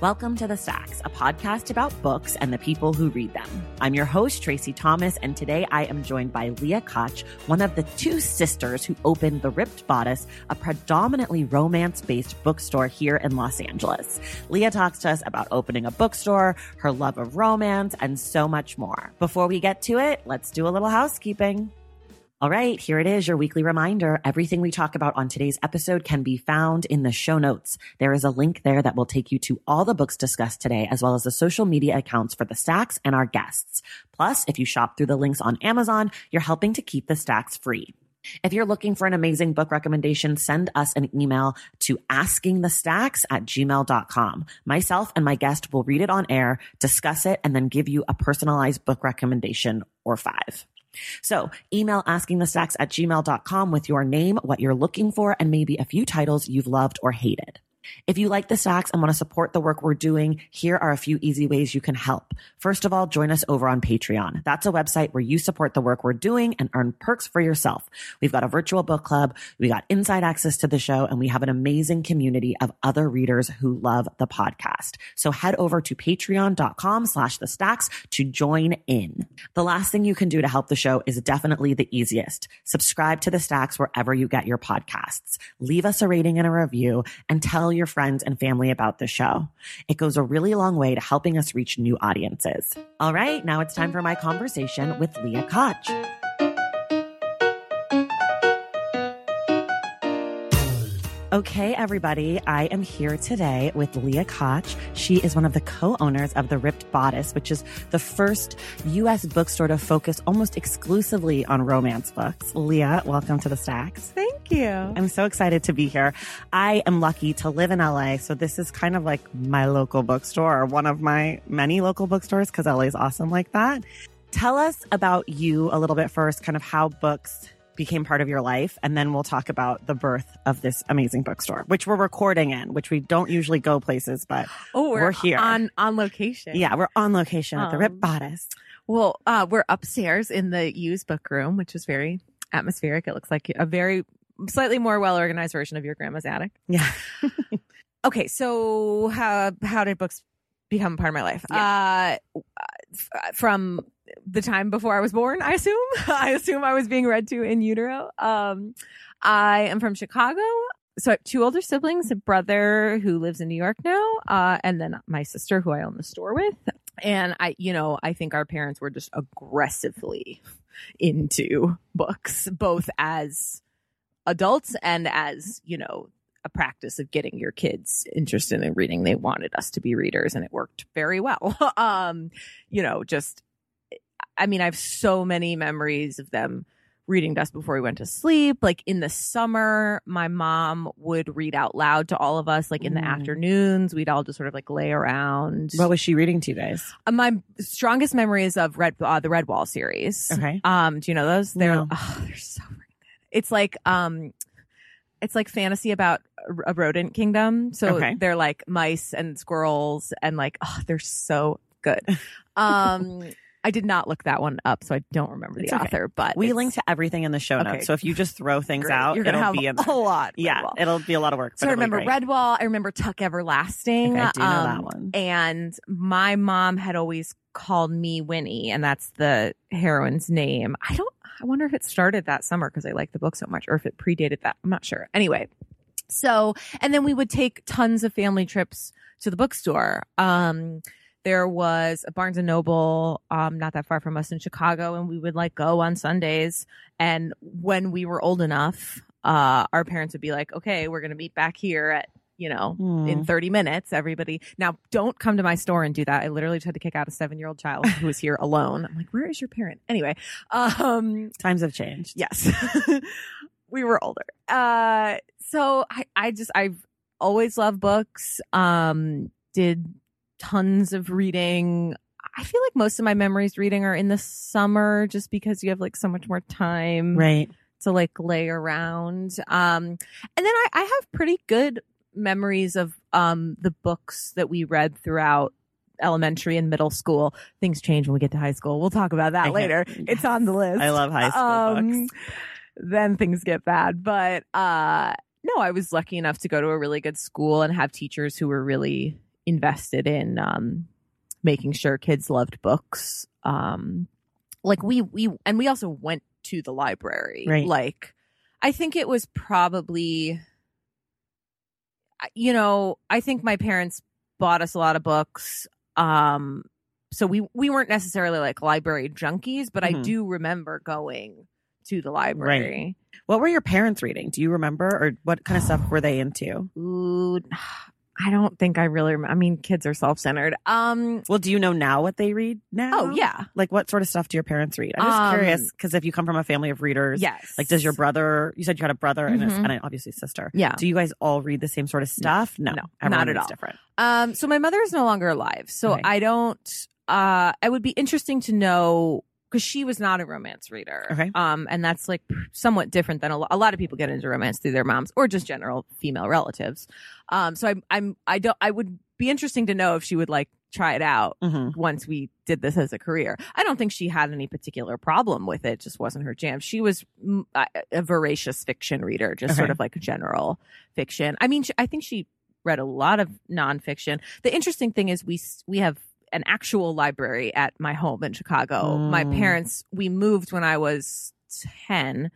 Welcome to The Stacks, a podcast about books and the people who read them. I'm your host, Tracy Thomas, and today I am joined by Leah Koch, one of the two sisters who opened The Ripped Bodice, a predominantly romance based bookstore here in Los Angeles. Leah talks to us about opening a bookstore, her love of romance, and so much more. Before we get to it, let's do a little housekeeping. All right, here it is, your weekly reminder. Everything we talk about on today's episode can be found in the show notes. There is a link there that will take you to all the books discussed today, as well as the social media accounts for the stacks and our guests. Plus, if you shop through the links on Amazon, you're helping to keep the stacks free. If you're looking for an amazing book recommendation, send us an email to askingthestacks at gmail.com. Myself and my guest will read it on air, discuss it, and then give you a personalized book recommendation or five. So email askingthestacks at gmail.com with your name, what you're looking for, and maybe a few titles you've loved or hated. If you like the stacks and want to support the work we're doing, here are a few easy ways you can help. First of all, join us over on Patreon. That's a website where you support the work we're doing and earn perks for yourself. We've got a virtual book club, we got inside access to the show, and we have an amazing community of other readers who love the podcast. So head over to patreon.com slash the stacks to join in. The last thing you can do to help the show is definitely the easiest. Subscribe to the stacks wherever you get your podcasts. Leave us a rating and a review and tell your friends and family about the show. It goes a really long way to helping us reach new audiences. All right, now it's time for my conversation with Leah Koch. Okay, everybody, I am here today with Leah Koch. She is one of the co owners of The Ripped Bodice, which is the first U.S. bookstore to focus almost exclusively on romance books. Leah, welcome to the Stacks. Thank you. I'm so excited to be here. I am lucky to live in LA, so this is kind of like my local bookstore, or one of my many local bookstores, because LA is awesome like that. Tell us about you a little bit first, kind of how books became part of your life. And then we'll talk about the birth of this amazing bookstore, which we're recording in, which we don't usually go places, but Oh, we're, We're here. on on location. yeah, we're on location at the Um, Ripped Bodice. Well, uh, we're upstairs in the used book room, which is very atmospheric. It looks like a very slightly more well organized version of your grandma's attic. Yeah. Okay, so how how did books become part of my life? Uh, f- from the time before I was born, I assume. I assume I was being read to in utero. Um, I am from Chicago. So I have two older siblings, a brother who lives in New York now, uh, and then my sister who I own the store with. And I, you know, I think our parents were just aggressively into books, both as adults and as, you know, a practice of getting your kids interested in reading. They wanted us to be readers and it worked very well. um, you know, just, I mean, I have so many memories of them reading to us before we went to sleep. Like in the summer, my mom would read out loud to all of us. Like in the Mm. afternoons, we'd all just sort of like lay around. What was she reading to you guys? Uh, my strongest memory is of Red, uh, the Redwall series. Okay. Um, do you know those? They're No. oh, they're so freaking good. It's like um, it's like fantasy about a, a rodent kingdom. So Okay. they're like mice and squirrels, and like oh, they're so good. Um, I did not look that one up, so I don't remember It's the okay. author. But We link to everything in the show Okay. notes. So if you just throw things great. out, You're gonna it'll have be in a lot. Yeah, Redwall. it'll be a lot of work. So I remember. Redwall. I remember Tuck Everlasting. Okay, I do know that um, one. And my mom had always called me Winnie, and that's the heroine's name. I don't. I wonder if it started that summer because I liked the book so much, or if it predated that. I'm not sure. Anyway, so and then we would take tons of family trips to the bookstore. Um, there was a Barnes and Noble, um, not that far from us in Chicago, and we would like go on Sundays. And when we were old enough, uh, our parents would be like, "Okay, we're gonna meet back here at." You know, Hmm. in 30 minutes, everybody. Now, don't come to my store and do that. I literally tried to kick out a seven year old child who was here alone. I'm like, where is your parent? Anyway, um, Times have changed. Yes. we were older. Uh so I I just I've always loved books. Um did tons of reading. I feel like most of my memories reading are in the summer just because you have like so much more time Right. to like lay around. Um and then I, I have pretty good memories of um the books that we read throughout elementary and middle school. Things change when we get to high school. We'll talk about that I later. It's on the list. I love high school Um, books. Then things get bad. But uh no, I was lucky enough to go to a really good school and have teachers who were really invested in um making sure kids loved books. Um like we we and we also went to the library. Right. Like I think it was probably you know, I think my parents bought us a lot of books. Um so we we weren't necessarily like library junkies, but I Mhm. do remember going to the library. Right. What were your parents reading? Do you remember, or what kind of stuff were they into? Ooh, I don't think I really. Rem- I mean, kids are self centered. Um. Well, do you know now what they read now? Oh yeah. Like what sort of stuff do your parents read? I'm just Um, curious because if you come from a family of readers, Yes. like does your brother? You said you had a brother and, a, and a, obviously sister. Yeah. Do you guys all read the same sort of stuff? No, no, Everyone not at all. Different. Um. So my mother is no longer alive. So Okay. I don't. Uh. It would be interesting to know because she was not a romance reader. Okay. Um. And that's like somewhat different than a, lo- a lot of people get into romance through their moms or just general female relatives. Um. So I'm. I'm. I don't. I would be interesting to know if she would like try it out hmm once we did this as a career. I don't think she had any particular problem with it; just wasn't her jam. She was a a voracious fiction reader, just sort of like general fiction. I mean, she, I think she read a lot of nonfiction. The interesting thing is we we have an actual library at my home in Chicago. My Mm. parents we moved when I was ten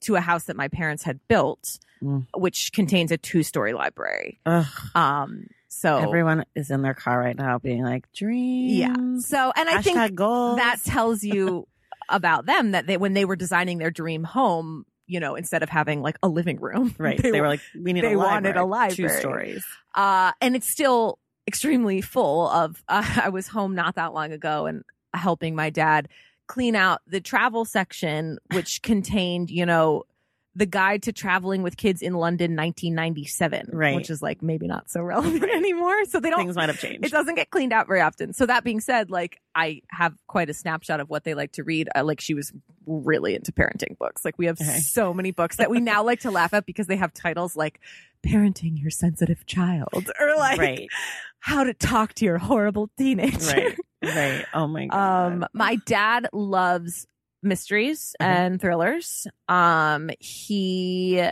to a house that my parents had built, Mm. which contains a two story library. Ugh, Um, so everyone is in their car right now, being like, dream. yeah. So and I think goals. that tells you about them that they when they were designing their dream home you know instead of having like a living room right. They, were like, "We need they a wanted a library. Two stories. uh and it's still extremely full of uh, i was home not that long ago and helping my dad clean out the travel section which contained you know the guide to traveling with kids in london 1997 Right. which is like maybe not so relevant anymore so they don't Things might have changed. it doesn't get cleaned out very often. So that being said, like I have quite a snapshot of what they like to read. Uh, like she was really into parenting books. Like we have Okay. so many books that we now like to laugh at because they have titles like "Parenting Your Sensitive Child" or like right. "How to Talk to Your Horrible Teenager." Right. Right. Oh my god. Um, my dad loves mysteries Mhm. and thrillers. Um, he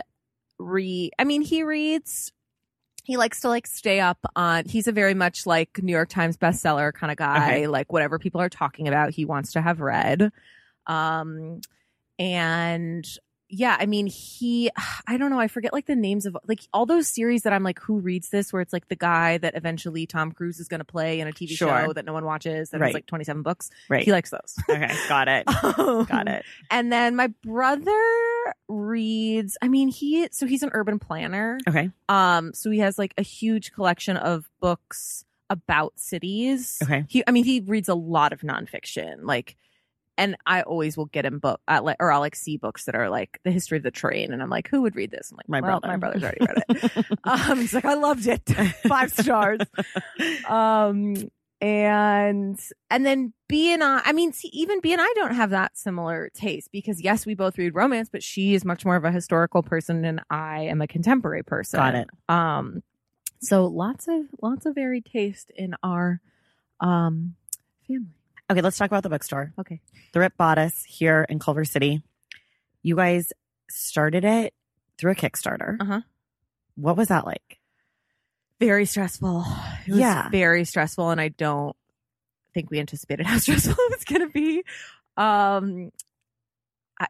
re, I mean, he reads. He likes to like stay up on. He's a very much like New York Times bestseller kind of guy. Okay. Like whatever people are talking about, he wants to have read. Um, and yeah, I mean, he, I don't know, I forget like the names of like all those series that I'm like, who reads this? Where it's like the guy that eventually Tom Cruise is going to play in a TV Sure. show that no one watches that Right. has like 27 books. right. He likes those. okay. Got it. Got it. And then my brother reads, I mean, he, so he's an urban planner. Okay. Um, so he has like a huge collection of books about cities. Okay. He, I mean, he reads a lot of nonfiction, like, and I always will get him book, uh, like, or I'll like see books that are like the history of the train, and I'm like, who would read this? I'm like, My well, brother. my brother's already read it. um, he's like, I loved it, five stars. Um, and and then B and I, I mean, see, even B and I don't have that similar taste because yes, we both read romance, but she is much more of a historical person, and I am a contemporary person. Got it. Um, so lots of lots of varied taste in our um family. Okay, let's talk about the bookstore. Okay. The Ripped Bodice here in Culver City. You guys started it through a Kickstarter. Uh-huh. What was that like? Very stressful. It was Yeah. very stressful, and I don't think we anticipated how stressful it was going to be. Um,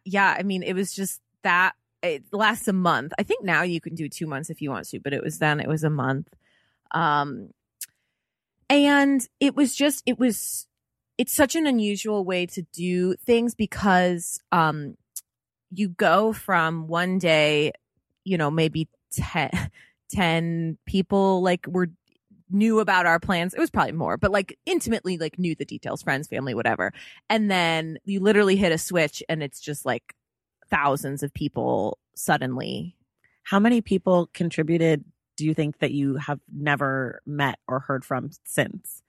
yeah, I mean, it was just that it lasts a month. I think now you can do two months if you want to, but it was then it was a month. Um, and it was just it was it's such an unusual way to do things because um you go from one day you know maybe 10, 10 people like were knew about our plans. It was probably more but like intimately like knew the details friends family whatever. And then you literally hit a switch and it's just like thousands of people suddenly. How many people contributed do you think that you have never met or heard from since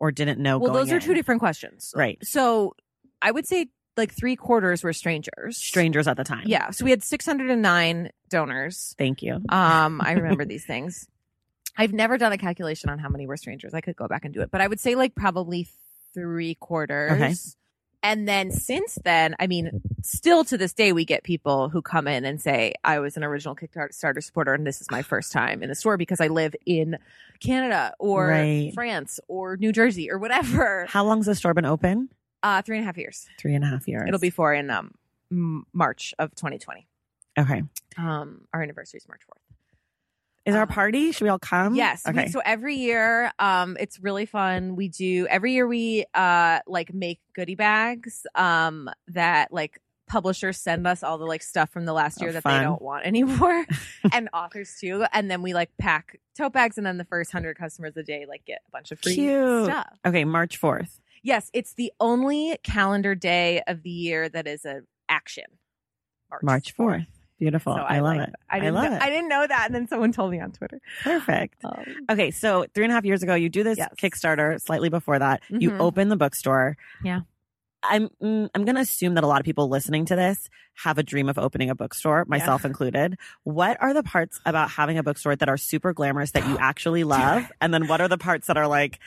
or didn't know well those are in? two different questions Right. so i would say like three quarters were strangers Strangers at the time. yeah so we had 609 donors Thank you. Um, I remember these things. I've never done a calculation on how many were strangers. I could go back and do it, but I would say like probably three quarters. Okay. And then since then, I mean, still to this day, we get people who come in and say, I was an original Kickstarter supporter and this is my first time in the store because I live in Canada or Right. France or New Jersey or whatever. How long's the store been open? Uh, three and a half years. Three and a half years. It'll be four in um, March of 2020. okay. Um, our anniversary is March 4th. Is our Uh, party? Should we all come? Yes. we- Okay. so every year, um, it's really fun. We do every year we uh like make goodie bags um that like publishers send us all the like stuff from the last Oh, year that fun. they don't want anymore and authors too and then we like pack tote bags and then the first 100 customers a day like get a bunch of free Cute. stuff okay. March 4th. yes it's the only calendar day of the year that is an action March 4th. Beautiful. So I, love like- it. I didn't love know, it. I didn't know that and then someone told me on Twitter Perfect. um, Okay, so three and a half years ago, you do this Yes. Kickstarter. Slightly before that, you Mhm. open the bookstore. Yeah. I'm mm, I'm going to assume that a lot of people listening to this have a dream of opening a bookstore, myself included. What are the parts about having a bookstore that are super glamorous that you actually love, and then what are the parts that are like,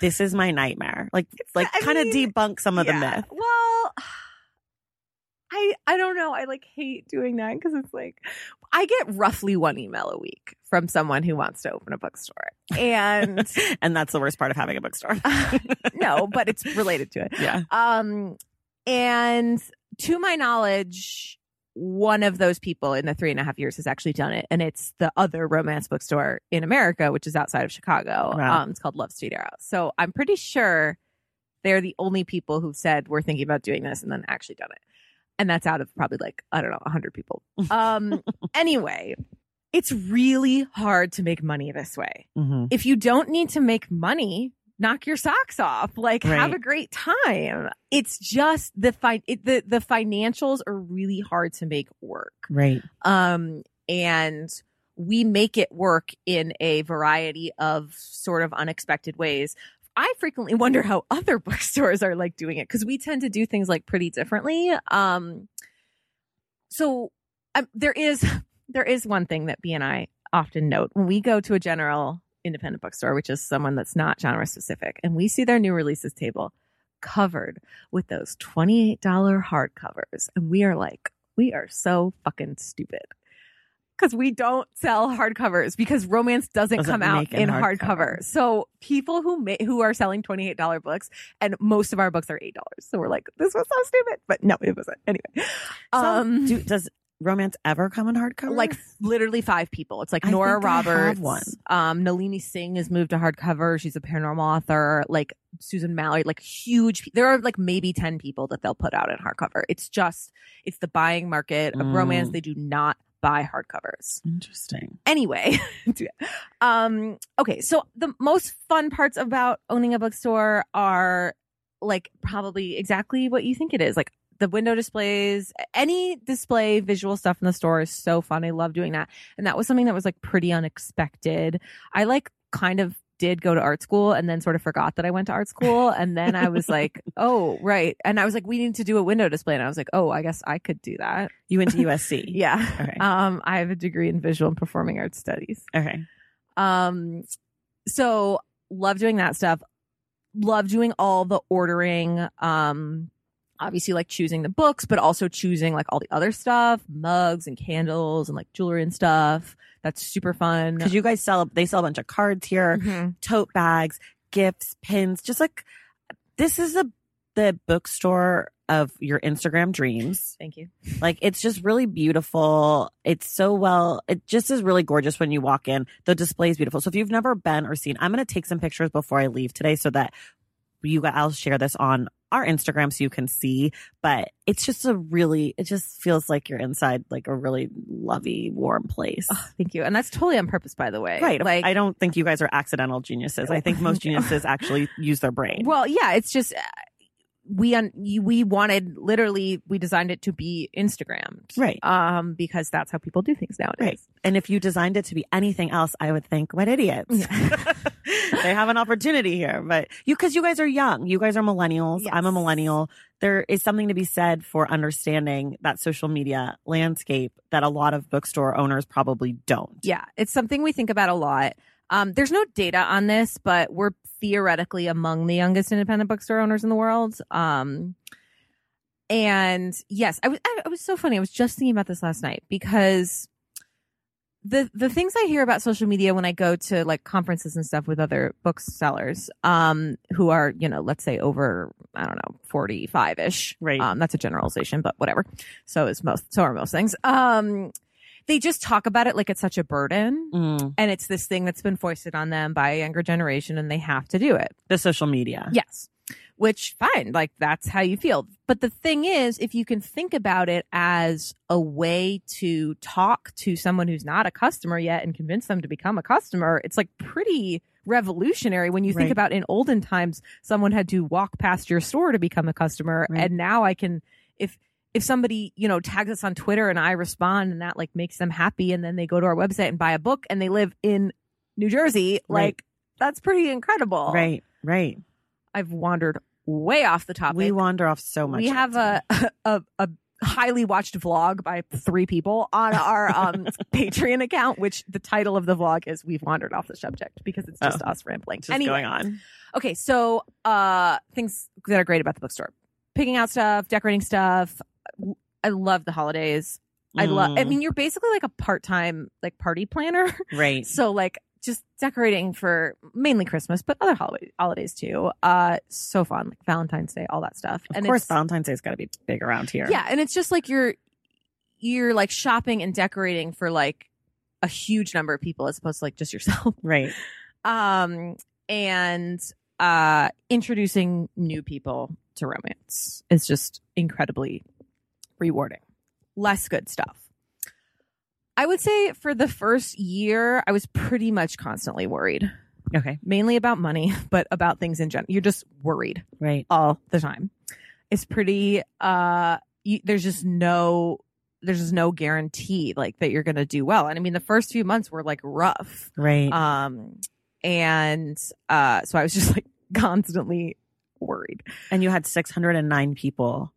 this is my nightmare? Like, like kind of debunk some of the myth. Well, I I don't know. I like hate doing that because it's like I get roughly one email a week from someone who wants to open a bookstore, and and that's the worst part of having a bookstore. no, but it's related to it. yeah. Um, and to my knowledge, one of those people in the three and a half years has actually done it, and it's the other romance bookstore in America, which is outside of Chicago. Wow. Um, it's called Love's Sweet Arrow. So I'm pretty sure they're the only people who've said we're thinking about doing this and then actually done it, and that's out of probably like I don't know, hundred people. Um, anyway. It's really hard to make money this way hmm if you don't need to make money, knock your socks off. Like have a great time. It's just the fi- it, the the financials are really hard to make work. Right. Um and we make it work in a variety of sort of unexpected ways. I frequently wonder how other bookstores are like doing it because we tend to do things like pretty differently. Um so um, there is there is one thing that B and I often note when we go to a general independent bookstore, which is someone that's not genre specific, and we see their new releases table covered with those $28 hardcovers. And we are like, we are so fucking stupid. Because we don't sell hardcovers because romance doesn't, Doesn't come out in hardcover. hardcover. So people who ma- who are selling twenty eight dollar books, and most of our books are eight dollars. So we're like, this was so stupid, but no, it wasn't. Anyway, So, um, do, does romance ever come in hardcover? like literally five people. It's like I Nora think I have Roberts. one. Um, Nalini Singh has moved to hardcover. She's a paranormal author. Like Susan Mallery, like huge. There are like maybe 10 people that they'll put out in hardcover. It's just, it's the buying market of Mm. romance. They do not buy hardcovers. Interesting. Anyway, um, okay. So the most fun parts about owning a bookstore are like probably exactly what you think it is. Like the window displays, any display visual stuff in the store is so fun. I love doing that. And that was something that was like pretty unexpected. I like kind of did go to art school and then sort of forgot that I went to art school. And then I was like, oh, right. And I was like, we need to do a window display. And I was like, oh, I guess I could do that. You went to USC. Yeah. Okay. Um, I have a degree in visual and performing arts studies. okay. Um, so love doing that stuff. love doing all the ordering. Um, obviously like choosing the books, but also choosing like all the other stuff, mugs and candles and like jewelry and stuff. That's super fun. Because you guys sell, they sell a bunch of cards here, Mhm. tote bags, gifts, pins, just like this is a the bookstore of your Instagram dreams. Thank you. Like it's just really beautiful. It's so well. It just is really gorgeous when you walk in. The display is beautiful. So if you've never been or seen, I'm going to take some pictures before I leave today so that you guys, I'll share this on our Instagram so you can see. But it's just a really, it just feels like you're inside like a really lovey, warm place. Oh, thank you. And that's totally on purpose, by the way. Right. Like, I don't think you guys are accidental geniuses. I think most geniuses actually use their brain. well, yeah, it's just, uh, we, un- we wanted literally, we designed it to be Instagrammed. Right. Um, because that's how people do things nowadays. Right. And if you designed it to be anything else, I would think, what idiots. they have an opportunity here. But you, cause you guys are young. You guys are millennials. I'm a millennial. There is something to be said for understanding that social media landscape that a lot of bookstore owners probably don't. Yeah, it's something we think about a lot. Um, there's no data on this, but we're theoretically among the youngest independent bookstore owners in the world. Um, and yes, I was I, I was so funny. I was just thinking about this last night because the the things I hear about social media when I go to like conferences and stuff with other booksellers, um, who are you know let's say over I don't know forty five ish, Right. Um, that's a generalization, but whatever. So is most so are most things. Um, they just talk about it like it's such a burden Mm, and it's this thing that's been foisted on them by a younger generation and they have to do it. the social media. Yes. Which fine, like that's how you feel. But the thing is, if you can think about it as a way to talk to someone who's not a customer yet and convince them to become a customer, it's like pretty revolutionary when you think about in olden times someone had to walk past your store to become a customer Right. and now I can if if somebody, you know, tags us on Twitter and I respond and that like makes them happy and then they go to our website and buy a book and they live in New Jersey, Right. like that's pretty incredible. Right. Right. I've wandered way off the topic. We wander off so much. We have a, a a highly watched vlog by three people on our um Patreon account, which the title of the vlog is "We've wandered off the subject" because it's just Oh. us rambling. just Anyway, going on. okay, so uh things that are great about the bookstore: picking out stuff, decorating stuff. I love the holidays. I love. I Mm, mean, you're basically like a part time like party planner. right. So like just decorating for mainly Christmas, but other holiday, holidays too. Uh, so fun, like Valentine's Day, all that stuff. Of and course, Valentine's Day's got to be big around here. yeah, and it's just like you're you're like shopping and decorating for like a huge number of people as opposed to like just yourself. Right. Um, and uh, introducing new people to romance is just incredibly rewarding. Less good stuff. I would say for the first year, I was pretty much constantly worried, Okay. mainly about money, but about things in general. You're just worried Right. all the time. It's pretty, uh, you, there's just no, there's just no guarantee like that you're going to do well. And I mean, the first few months were like rough. Right. Um, and uh, so I was just like constantly worried. and you had 609 people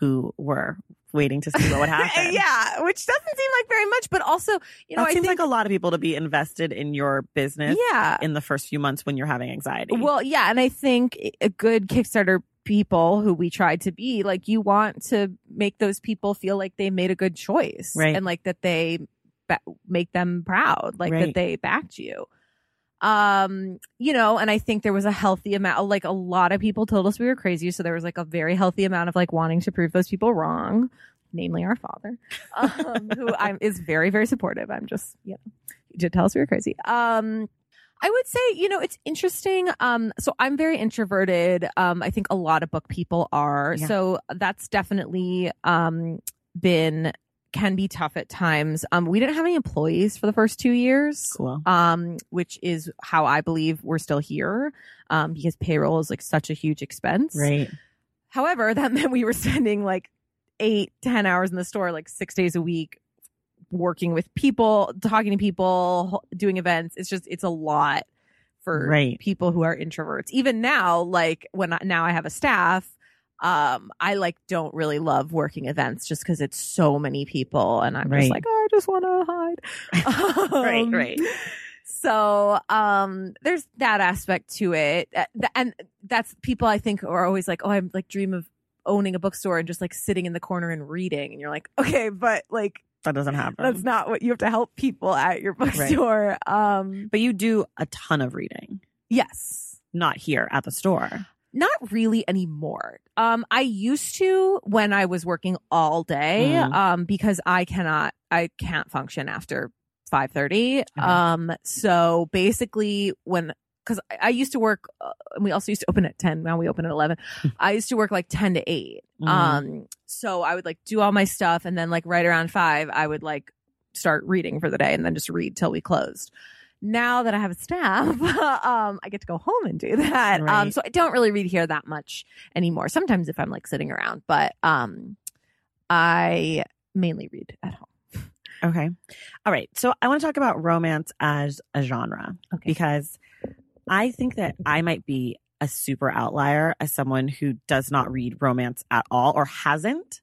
who were waiting to see what would happen. yeah, which doesn't seem like very much, but also, you know, that I seems think, like a lot of people to be invested in your business yeah. in the first few months when you're having anxiety. Well, yeah, and I think a good Kickstarter people who we tried to be like you want to make those people feel like they made a good choice Right. and like that they ba- make them proud like Right. that they backed you um you know and i think there was a healthy amount like a lot of people told us we were crazy so there was like a very healthy amount of like wanting to prove those people wrong namely our father um who i'm is very very supportive i'm just you know he did tell us we were crazy um I would say, you know, it's interesting. Um, so I'm very introverted. Um, I think a lot of book people are. Yeah. So that's definitely um been can be tough at times. Um, we didn't have any employees for the first two years. cool. Um, which is how I believe we're still here. Um, because payroll is like such a huge expense. Right. However, that meant we were spending like eight, ten hours in the store, like six days a week, working with people, talking to people, doing events. It's just, it's a lot for Right. people who are introverts. Even now, like when I, now I have a staff, um, I like don't really love working events just because it's so many people, and I'm Right. just like, oh, I just want to hide. Right, Um, right. so um there's that aspect to it Uh, and that's people i think are always like oh i'm like dream of owning a bookstore and just like sitting in the corner and reading and you're like okay but like That doesn't happen. that's not what you have to help people at your bookstore um but you do a ton of reading, yes not here at the store. Not really anymore. Um i used to when i was working all day Mhm. um because i cannot i can't function after 5.30 um so basically when because I, I used to work uh, and we also used to open at 10 now we open at 11 i used to work like 10 to 8 Mhm. um so i would like do all my stuff and then like right around 5 i would like start reading for the day and then just read till we closed now that i have a staff um i get to go home and do that um so i don't really read here that much anymore sometimes if i'm like sitting around but um i mainly read at home Okay. All right. So I want to talk about romance as a genre Okay. because I think that I might be a super outlier as someone who does not read romance at all or hasn't.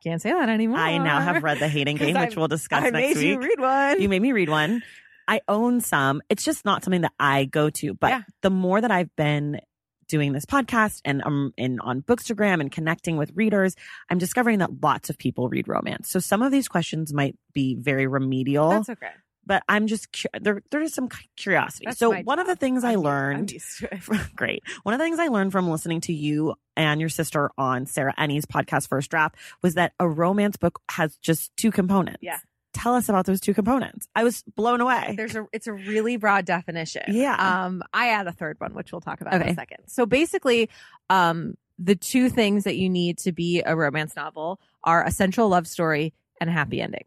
can't say that anymore I now have read The Hating Game, which I- we'll discuss i next made week. you read one You made me read one. I own some. It's just not something that I go to. But Yeah. the more that I've been doing this podcast and I'm in on Bookstagram and connecting with readers, I'm discovering that lots of people read romance. So some of these questions might be very remedial, that's okay but I'm just cu- there. There's some curiosity. That's so one of the things I I'm learned it. great. One of the things I learned from listening to you and your sister on Sarah Enni's podcast First Draft was that a romance book has just two components. Yeah. Tell us about those two components. I was blown away. There's a it's a really broad definition. Yeah. Um I add a third one which we'll talk about in a second. So basically um the two things that you need to be a romance novel are a central love story and a happy ending.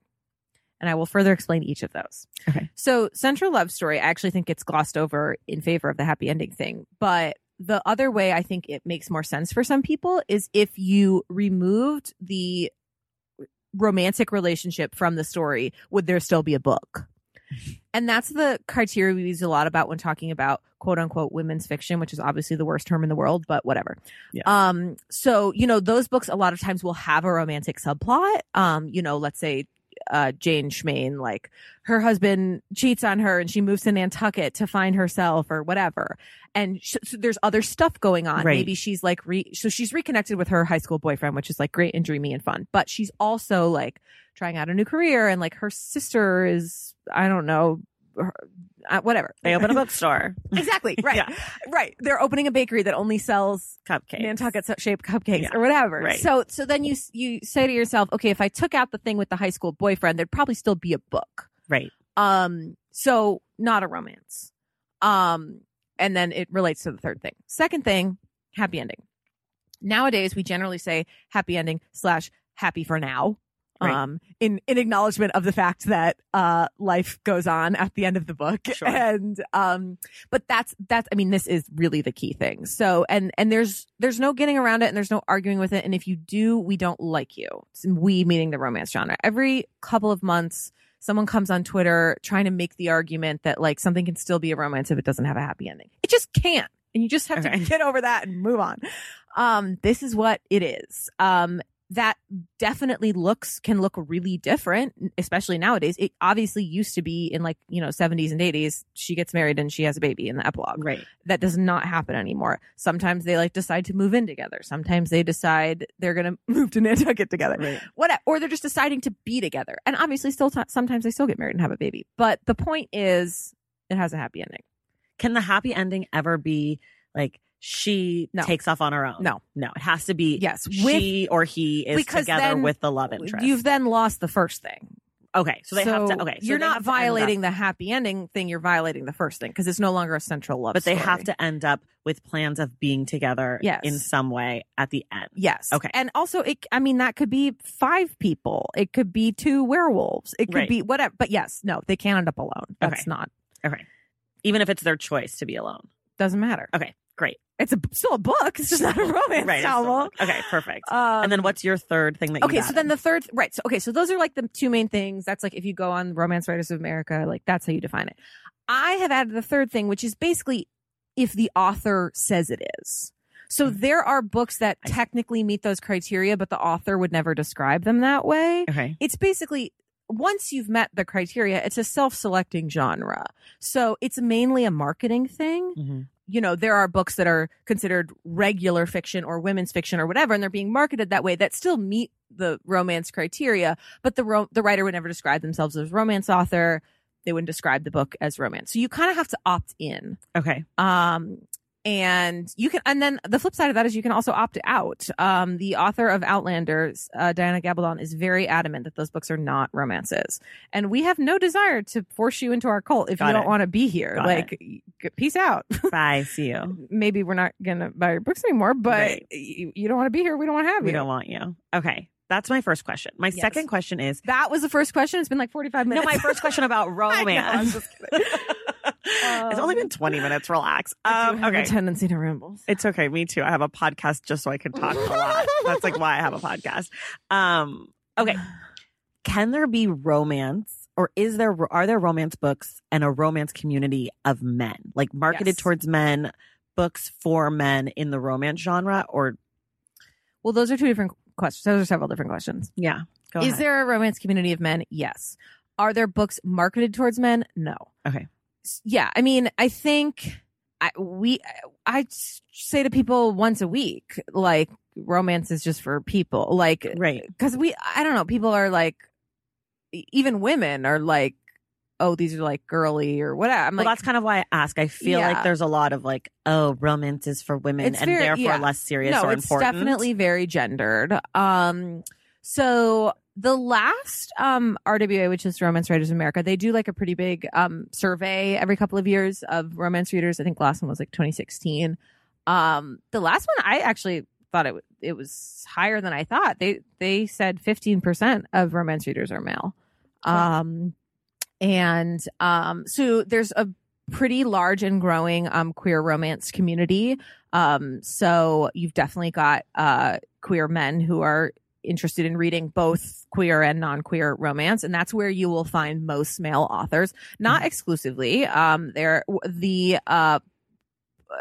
And I will further explain each of those. Okay. So central love story I actually think gets glossed over in favor of the happy ending thing, but the other way I think it makes more sense for some people is if you removed the romantic relationship from the story, would there still be a book? And that's the criteria we use a lot about when talking about quote unquote women's fiction, which is obviously the worst term in the world, but whatever. Yes. Um, so, you know, those books a lot of times will have a romantic subplot. Um, you know, let's say uh Jane Schmain, like her husband cheats on her and she moves to Nantucket to find herself or whatever. And sh- so there's other stuff going on. Right. Maybe she's like re so she's reconnected with her high school boyfriend, which is like great and dreamy and fun. But she's also like trying out a new career and like her sister is I don't know uh, whatever. they open a bookstore. exactly right, Yeah. right. They're opening a bakery that only sells Cupcakes. Nantucket shaped cupcakes Yeah. or whatever. Right. So so then you you say to yourself, okay, if I took out the thing with the high school boyfriend, there'd probably still be a book. Right. Um, so not a romance. Um, and then it relates to the third thing. Second thing, happy ending. Nowadays, we generally say happy ending slash happy for now. Right. Um, in in acknowledgement of the fact that uh life goes on at the end of the book, Sure. and um, but that's that's I mean this is really the key thing. So and and there's there's no getting around it, and there's no arguing with it. And if you do, we don't like you. We meaning the romance genre. Every couple of months, someone comes on Twitter trying to make the argument that like something can still be a romance if it doesn't have a happy ending. It just can't. And you just have to get over that and move on. Um, this is what it is. Um, that definitely looks can look really different, especially nowadays. It obviously used to be in like, you know, 70s and 80s. She gets married and she has a baby in the epilogue Right. that does not happen anymore. Sometimes they like decide to move in together. Sometimes they decide they're going to move to Nantucket together Right. what or they're just deciding to be together and obviously still t- sometimes they still get married and have a baby but the point is it has a happy ending Can the happy ending ever be like she No. takes off on her own? No. No. It has to be yes she or he is together with the love interest. you've then lost the first thing okay. So they have to. Okay. so you're not have to end up- violating the happy ending thing you're violating the first thing because it's no longer a central love but they story. have to end up with plans of being together Yes. in some way at the end. Yes. Okay. And also, it. I mean, that could be five people. It could be two werewolves. It could Right. be whatever. But yes, no, they can't end up alone. That's Okay. not. Okay. Even if it's their choice to be alone. Doesn't matter. Okay. Great. It's a still a book. It's just not a romance Right. novel. Okay. Perfect. Um, and then what's your third thing that you okay so then the third right so okay so those are like the two main things that's like if you go on romance writers of america like that's how you define it i have added the third thing which is basically if the author says it is so Mhm. there are books that technically meet those criteria but the author would never describe them that way Okay. it's basically once you've met the criteria, it's a self-selecting genre. So it's mainly a marketing thing. Mm-hmm. You know, there are books that are considered regular fiction or women's fiction or whatever, and they're being marketed that way that still meet the romance criteria, but the ro- the writer would never describe themselves as romance author. They wouldn't describe the book as romance. So you kind of have to opt in. Okay. Um, and you can, and then the flip side of that is you can also opt out. Um, the author of Outlander, uh, Diana Gabaldon, is very adamant that those books are not romances, and we have no desire to force you into our cult if Got you don't want to be here. Got like, g- peace out. Bye. See you. Maybe we're not gonna buy your books anymore, but Right. you, you don't want to be here. We don't want to have We you. We don't want you. Okay. That's my first question. My Yes. second question is that was the first question. It's been like forty five minutes. no, my first question about romance. Kidding. it's only been 20 minutes. Relax. I Um, okay. a tendency to ramble. It's okay. Me too. I have a podcast just so I can talk a lot. That's like why I have a podcast. Um, okay. Can there be romance or is there, are there romance books and a romance community of men, like marketed Yes. towards men, books for men in the romance genre? Or, Well, those are two different questions. Those are several different questions. yeah, go Is ahead. there a romance community of men? Yes. Are there books marketed towards men? No. Okay. Yeah. I mean, I think I, we, I say to people once a week, like, romance is just for people. Like, right. cause we, I don't know, people are like, even women are like, oh, these are like girly or whatever. I'm well, like, that's kind of why I ask. I feel Yeah. like there's a lot of like, oh, romance is for women It's and very- therefore yeah. less serious no, or it's important. definitely very gendered. Um, so the last um RWA, which is Romance Writers of America, they do like a pretty big um survey every couple of years of romance readers. I think the last one was like 2016. Um, the last one I actually thought it w- it was higher than I thought. They they said 15% of romance readers are male. Wow. Um, and um, so there's a pretty large and growing um queer romance community. Um, so you've definitely got uh queer men who are interested in reading both queer and non-queer romance and that's where you will find most male authors. Not exclusively. Um there the uh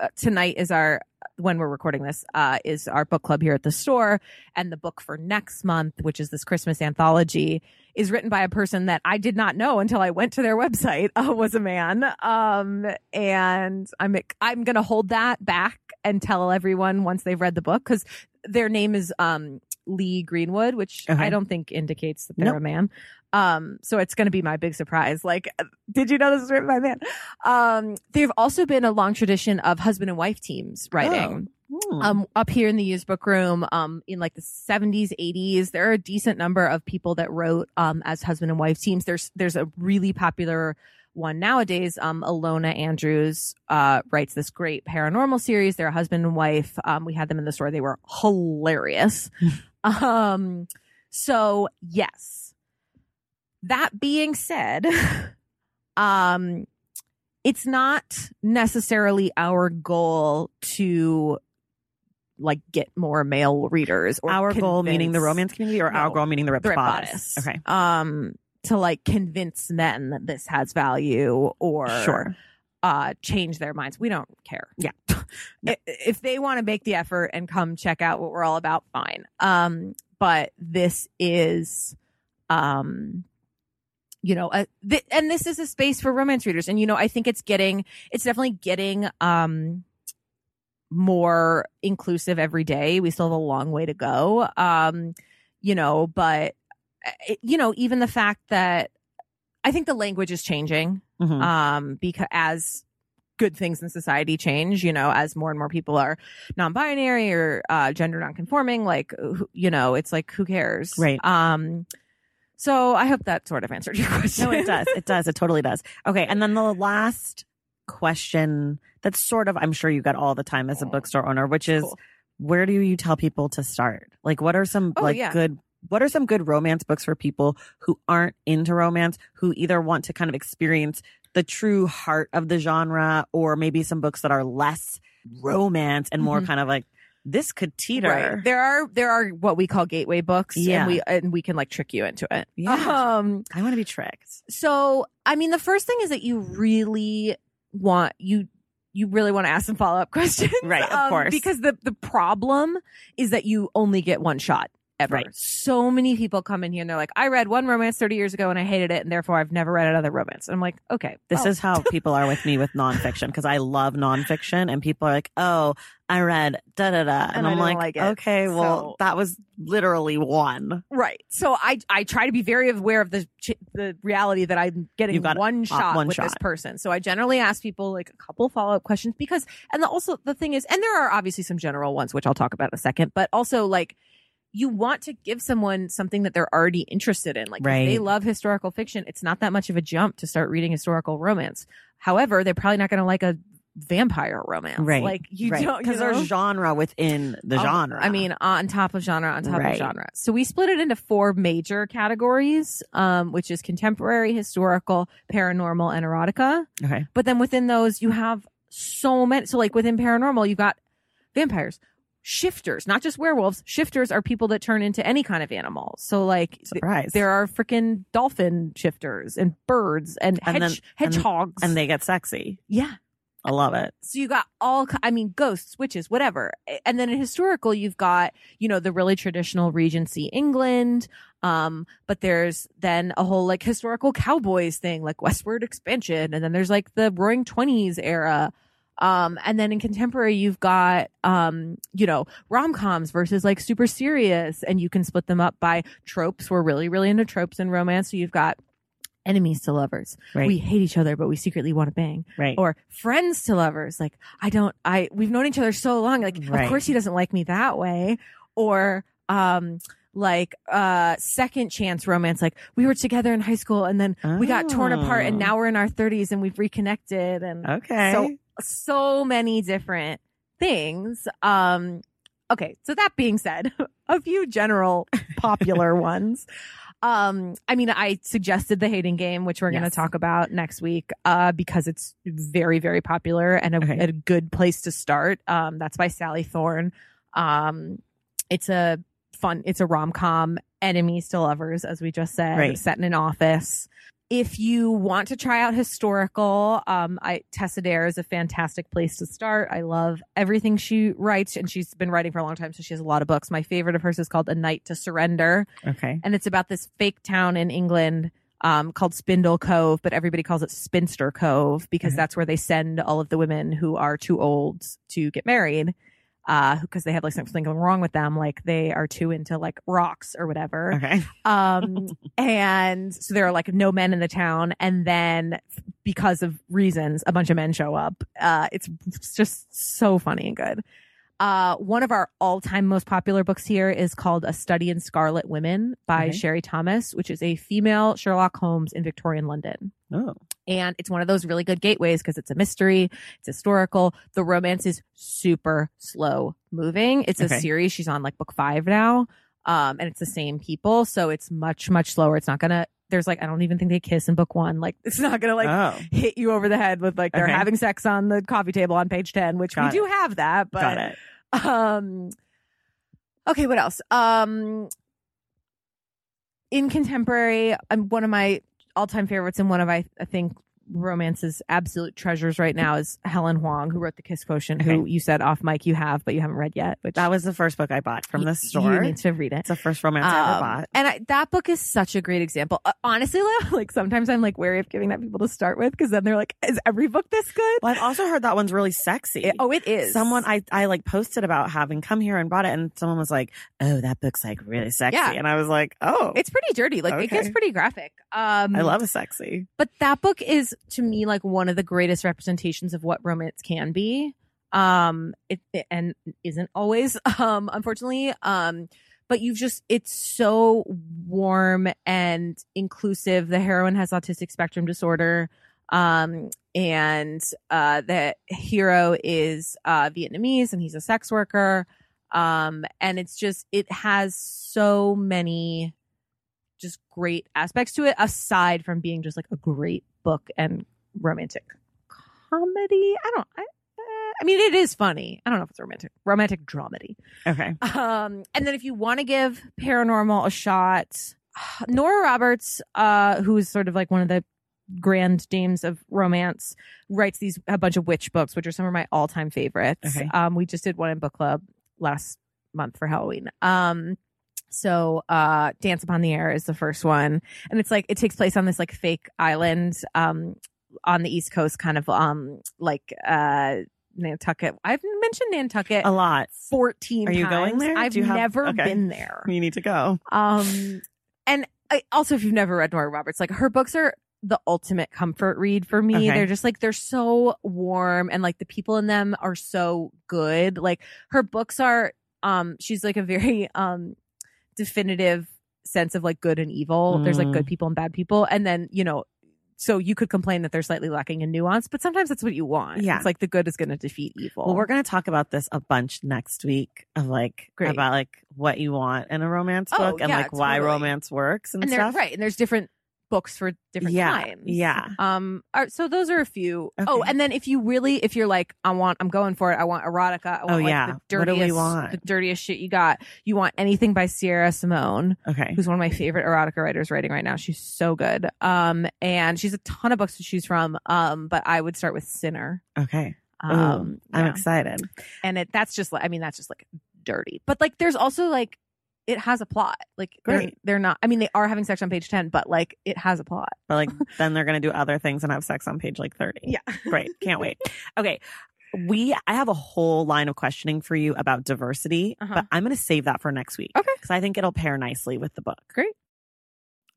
uh, tonight is our when we're recording this uh is our book club here at the store and the book for next month which is this christmas anthology is written by a person that I did not know until I went to their website uh, was a man. Um, and I'm I'm gonna hold that back and tell everyone once they've read the book because their name is um, Lee Greenwood, which Okay. I don't think indicates that they're Nope. a man. Um, so it's going to be my big surprise. Like, did you know this was written by a man? Um, there've also been a long tradition of husband and wife teams writing Hmm. um up here in the used book room um in like the 70s 80s there are a decent number of people that wrote um as husband and wife teams there's there's a really popular one nowadays um ilona andrews uh writes this great paranormal series they're a husband and wife um we had them in the store they were hilarious um so yes that being said um it's not necessarily our goal to like get more male readers or our goal meaning the romance community or our goal meaning the ripped Red bodice? Bodice. Okay. um to like convince men that this has value or Sure. Uh change their minds. We don't care. Yeah. If they want to make the effort and come check out what we're all about fine. Um but this is um you know a, th- and this is a space for romance readers. And you know i think it's getting it's definitely getting um more inclusive every day. We still have a long way to go. Um you know but uh, you know even the fact that i think the language is changing Mhm. um because as good things in society change you know as more and more people are non-binary or uh gender non-conforming like you know it's like who cares Right. um so i hope that sort of answered your question No, it does. It does. It totally does. Okay. And then the last question that's sort of, I'm sure you get all the time as a Oh, bookstore owner, which is Cool. where do you tell people to start? Like, what are some Oh, like yeah. good, what are some good romance books for people who aren't into romance, who either want to kind of experience the true heart of the genre or maybe some books that are less romance and more Mhm. kind of like, this could teeter. Right. There are there are what we call gateway books, Yeah. and we and we can like trick you into it. Yeah. Um. I want to be tricked. So I mean, the first thing is that you really want you you really want to ask some follow up questions, Right, of um, course. because the the problem is that you only get one shot ever. Right. So many people come in here and they're like, I read one romance 30 years ago and I hated it, and therefore I've never read another romance. And I'm like, okay, This oh, is how people are with me with nonfiction because I love nonfiction, and people are like, "Oh, I read da da da," and, And I'm like, like. "Okay, well, So- that was literally one." right. So I I try to be very aware of the ch- the reality that I'm getting one uh, shot one with this shot. person. So I generally ask people like a couple follow up questions because, and the, also the thing is, and there are obviously some general ones which I'll talk about in a second, but also like. You want to give someone something that they're already interested in. Like if they love historical fiction, it's not that much of a jump to start reading historical romance. However, they're probably not going to like a vampire romance. Right. Like you right. don't because you know? there's genre within the Oh, genre. I mean, on top of genre, on top Right. of genre. So we split it into four major categories, um, which is contemporary, historical, paranormal, and erotica. okay, But then within those, you have so many. So like within paranormal, you've got vampires, shifters, not just werewolves. Shifters are people that turn into any kind of animal. So like surprise. there are freaking dolphin shifters and birds and, And hedge- then- hedgehogs. and they get sexy. yeah. I love it. So you got all, I mean, ghosts, witches, whatever. And then in historical, you've got, you know, the really traditional Regency England. Um, but there's then a whole like historical cowboys thing, like westward expansion. And then there's like the roaring twenties era. Um, and then in contemporary, you've got, um, you know, rom coms versus like super serious. And you can split them up by tropes. We're really, really into tropes in romance. So you've got enemies to lovers. Right, We hate each other, but we secretly want to bang right. or friends to lovers. Like, I don't, I, we've known each other so long. Like, Right. of course he doesn't like me that way. Or, um, like, uh, second chance romance. Like, we were together in high school and then we got torn apart and Oh. now we're in our thirties and we've reconnected and okay. so, so many different things. Um, okay. So that being said, a few general popular ones. Um, I mean, I suggested the hating game, which we're going to talk about next week, uh, because it's very, very popular and a, Okay. a good place to start. Um, that's by Sally Thorne. Um, it's a fun, it's a rom com, enemies to lovers, as we just said, Right. set in an office. If you want to try out historical, um, I Tessa Dare is a fantastic place to start. I love everything she writes, and she's been writing for a long time, so she has a lot of books. My favorite of hers is called A Night to Surrender, okay. and it's about this fake town in England um, called Spindle Cove, but everybody calls it Spinster Cove because Okay. that's where they send all of the women who are too old to get married. Uh, because they have like something going wrong with them, like they are too into like rocks or whatever. Okay. Um, and so there are like no men in the town. And then because of reasons, a bunch of men show up. Uh, it's, it's just so funny and good. Uh, one of our all time most popular books here is called A Study in Scarlet Women by Okay. Sherry Thomas, which is a female Sherlock Holmes in Victorian London. Oh, And it's one of those really good gateways because it's a mystery, it's historical. The romance is super slow moving. It's a series. She's on like book five now. Um, and it's the same people. So it's much, much slower. It's not gonna, there's like, I don't even think they kiss in book one. Like, it's not gonna like oh, hit you over the head with like they're Okay. having sex on the coffee table on page 10, which Got we do have that, but got it. um okay what else um in contemporary um, one of my all-time favorites and one of i, I think romance's absolute treasures right now is helen hoang who wrote the kiss quotient who you said off mic you have but you haven't read yet which That was the first book I bought from the store. you need to read it It's the first romance I ever um, bought. and I, that book is such a great example. Uh, honestly, like sometimes I'm like wary of giving that people to start with because then they're like, "Is every book this good?" Well, I've also heard that one's really sexy. It- oh, it is. Someone I I like posted about having come here and bought it, and someone was like, "Oh, that book's like really sexy," Yeah. and I was like, "Oh, it's pretty dirty. Like it gets pretty graphic. Um, I love a sexy." but that book is to me like one of the greatest representations of what romance can be. Um it, it- and isn't always um unfortunately um but you've just it's so warm and inclusive. The heroine has autistic spectrum disorder um and uh the hero is uh vietnamese and he's a sex worker. Um and it's just it has so many just great aspects to it aside from being just like a great book and romantic comedy i don't i uh, I mean, it is funny. I don't know if it's romantic, romantic dramedy. Okay, Um, and then if you want to give paranormal a shot, Nora Roberts, uh, who is sort of like one of the grand dames of romance, writes these a bunch of witch books, which are some of my all time favorites. Okay. Um, we just did one in book club last month for Halloween. Um, So, uh, Dance Upon the Air is the first one. And it's like, it takes place on this like fake island, um, on the East Coast, kind of, um, like, uh, Nantucket. I've mentioned Nantucket A lot. 14 Are you going there? I've have- never okay. been there. You need to go. Um, and I, also, if you've never read Nora Roberts, like her books are the ultimate comfort read for me. Okay. They're just like, they're so warm and like the people in them are so good. Like her books are, um, she's like a very, um, definitive sense of like good and evil. There's like Mm. good people and bad people. And then, you know, so you could complain that they're slightly lacking in nuance, but sometimes that's what you want. Yeah. It's like the good is going to defeat evil. Well, we're going to talk about this a bunch next week of like Great. about like what you want in a romance Oh, book and yeah, like why romance works and, and stuff. right and there's different books for different Yeah, times yeah. um right, so those are a few. Oh, and then if you really if you're like i want i'm going for it i want erotica i want Oh, like, yeah. the What do we want? the dirtiest shit you got you want anything by sierra simone Okay. who's one of my favorite erotica writers writing right now she's so good um and she's a ton of books to choose from um but i would start with sinner Okay. Ooh, um I'm yeah. excited. and it that's just like i mean that's just like dirty but like there's also like it has a plot like they're, Great. they're not i mean they are having sex on page 10 but like it has a plot But like then they're going to do other things and have sex on page like 30. yeah Great. Can't wait. Okay. We I have a whole line of questioning for you about diversity, Uh-huh. but I'm going to save that for next week. Okay. Cuz I think it'll pair nicely with the book. Great.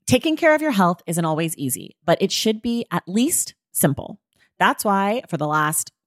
Taking care of your health isn't always easy, but it should be at least simple. That's why for the last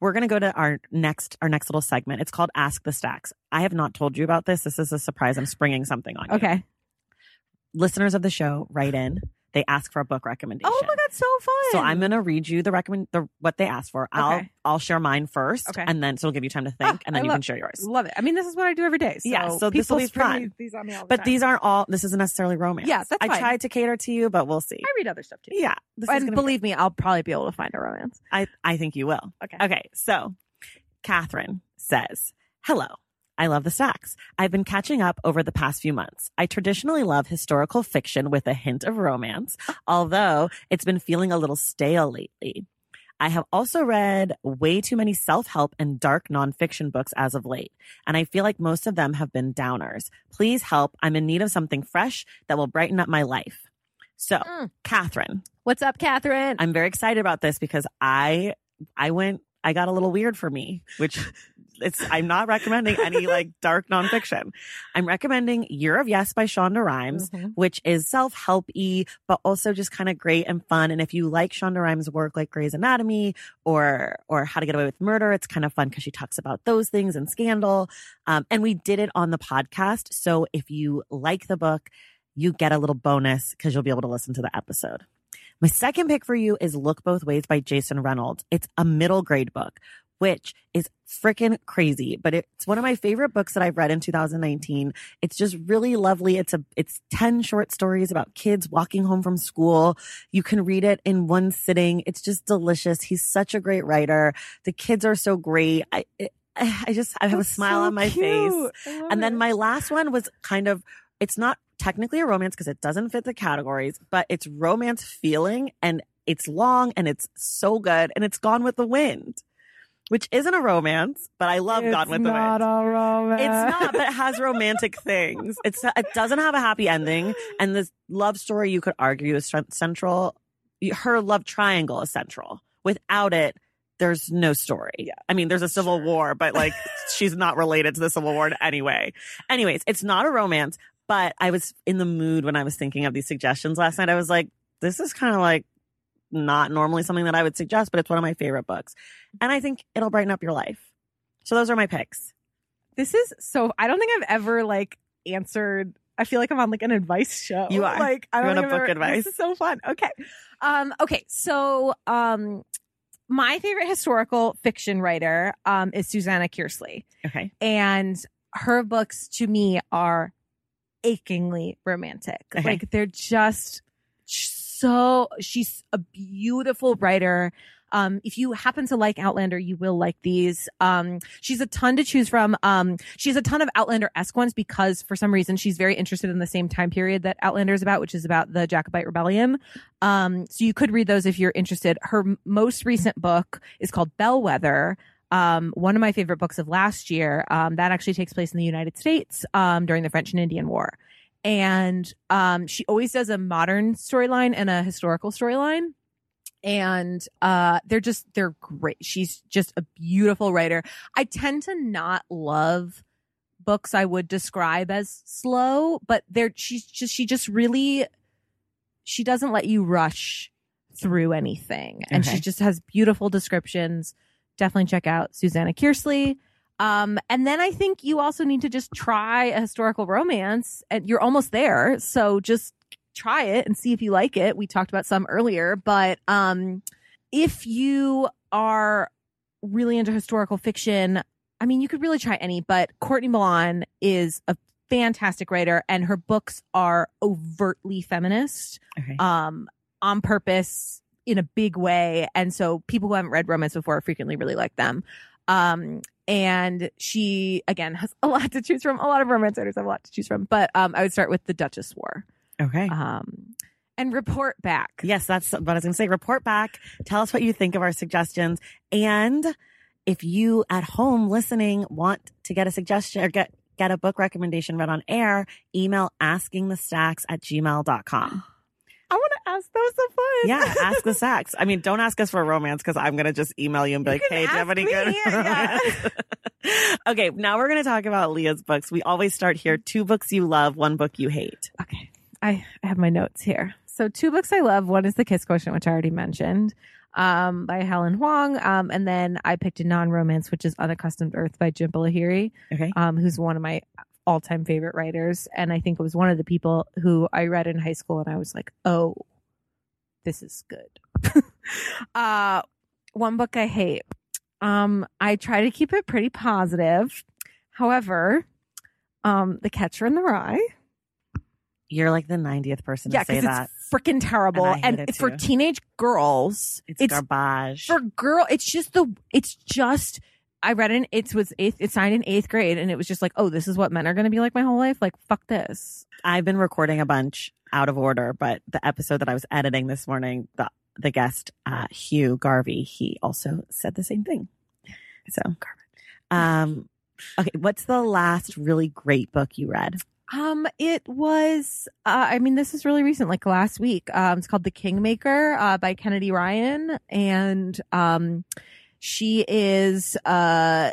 We're going to go to our next our next little segment. It's called Ask the Stacks. I have not told you about this. This is a surprise. I'm springing something on you. okay Listeners of the show write in. They ask for a book recommendation. oh my god so fun So I'm going to read you the recommend the what they asked for. I'll I'll share mine first, Okay. and then so it'll give you time to think, Ah, and then I you love- can share yours. love it i mean this is what i do every day so Yeah, so this will be fun. these- these on me all the But these aren't all. This isn't necessarily romance. Yeah, that's I fine. tried to cater to you, but we'll see. i read other stuff too Yeah, and gonna be believe me i'll probably be able to find a romance I, I think you will. Okay. Okay. So Catherine says, Hello. I love the stacks. I've been catching up over the past few months. I traditionally love historical fiction with a hint of romance, although it's been feeling a little stale lately. I have also read way too many self help and dark nonfiction books as of late, and I feel like most of them have been downers. Please help. I'm in need of something fresh that will brighten up my life. So, Mm. Catherine, What's up, Catherine? I'm very excited about this because I I went I got a little weird for me, which it's I'm not recommending any like dark nonfiction. I'm recommending Year of Yes by Shonda Rhimes, Mhm. which is self-help y, but also just kind of great and fun. And if you like Shonda Rhimes' work like Grey's Anatomy or or How to Get Away with Murder, it's kind of fun because she talks about those things and scandal. Um, and we did it on the podcast. So if you like the book, you get a little bonus because you'll be able to listen to the episode. My second pick for you is Look Both Ways by Jason Reynolds. It's a middle grade book, which is freaking crazy, but it's one of my favorite books that I've read in 2019. It's just really lovely. It's a, it's 10 short stories about kids walking home from school. You can read it in one sitting. It's just delicious. He's such a great writer. The kids are so great. I, it, I just, I have a smile so on my face. cute. Love And then my last one was kind of, it's not technically a romance because it doesn't fit the categories, but it's romance feeling and it's long and it's so good and it's Gone with the Wind, which isn't a romance, but I love Gone It's with the not a romance. It's not, but it has romantic things. It's it doesn't have a happy ending, and this love story you could argue is central. Her love triangle is central. Without it, there's no story. Yeah. I mean, there's a civil war, but like she's not related to the civil war in any way. Anyways, it's not a romance, but I was in the mood when I was thinking of these suggestions last night. I was like, this is kind of like not normally something that I would suggest, but it's one of my favorite books. And I think it'll brighten up your life. So those are my picks. This is so. I don't think I've ever like answered. I feel like I'm on like an advice show. You are. Like I You're don't on think a book ever- advice. This is so fun. Okay. Um. Okay. So um, my favorite historical fiction writer um is Susanna Kearsley, Okay. and her books to me are achingly romantic. Okay. Like they're just so. She's a beautiful writer. Um, if you happen to like Outlander, you will like these. Um, she's a ton to choose from. Um, she has a ton of Outlander esque ones because for some reason she's very interested in the same time period that Outlander is about, which is about the Jacobite Rebellion. Um, so you could read those if you're interested. Her most recent book is called Bellwether. Um, one of my favorite books of last year. Um, that actually takes place in the United States um, during the French and Indian War. And um, she always does a modern storyline and a historical storyline. And uh they're just they're great. She's just a beautiful writer. I tend to not love books i would describe as slow but they're she's just she just really she doesn't let you rush through anything. And Okay. she just has beautiful descriptions. Definitely check out susanna kearsley um and then i think you also need to just try a historical romance and you're almost there so just try it and see if you like it. We talked about some earlier, but um if you are really into historical fiction, I mean, you could really try any, but Courtney Milan is a fantastic writer and her books are overtly feminist Okay. um on purpose in a big way and so people who haven't read romance before frequently really like them um and she again has a lot to choose from a lot of romance writers have a lot to choose from but um i would start with the duchess war okay. um and report back Yes, that's what I was going to say. Report back. Tell us what you think of our suggestions. And if you at home listening want to get a suggestion or get, get a book recommendation read on air, email askingthestacks at gmail.com. i want to ask that was so fun Yeah, ask the sex. I mean, don't ask us for a romance because I'm going to just email you and be You like, hey, do you have any me, good yeah. okay, now we're going to talk about Leah's books. We always start here two books you love, one book you hate. okay I, I have my notes here so two books i love one is the kiss quotient which i already mentioned um by helen hoang um and then i picked a non-romance which is unaccustomed earth by Jhumpa Lahiri. Okay. um, who's one of my all-time favorite writers. And i think it was one of the people who i read in high school and i was like oh this is good. Uh one book i hate. Um i try to keep it pretty positive. However um the catcher in the rye. You're like the 90th person yeah to say that. it's freaking terrible. And and, it for teenage girls It's, it's garbage. for girl it's just the it's just i read it it was eighth it's signed in eighth grade and it was just like oh this is what men are going to be like my whole life like fuck this I've been recording a bunch out of order, but the episode that I was editing this morning, the the guest, uh, Hugh Garvey, he also said the same thing. So, um, okay, what's the last really great book you read? Um, it was. Uh, I mean, this is really recent, like last week. Um, it's called The Kingmaker uh, by Kennedy Ryan, and um, she is uh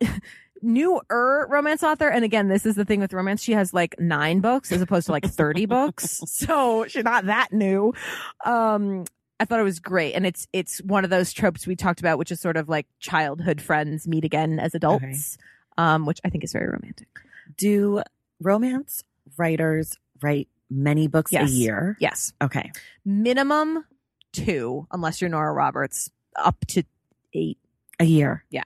newer romance author. And again, this is the thing with romance; she has like nine books as opposed to like thirty books, so she's not that new. Um, I thought it was great, and it's it's one of those tropes we talked about, which is sort of like childhood friends meet again as adults, um, which I think is very romantic. Do romance writers write many books Yes. a year? Yes, Okay. minimum two, unless you're Nora Roberts, up to eight. A year. Yeah.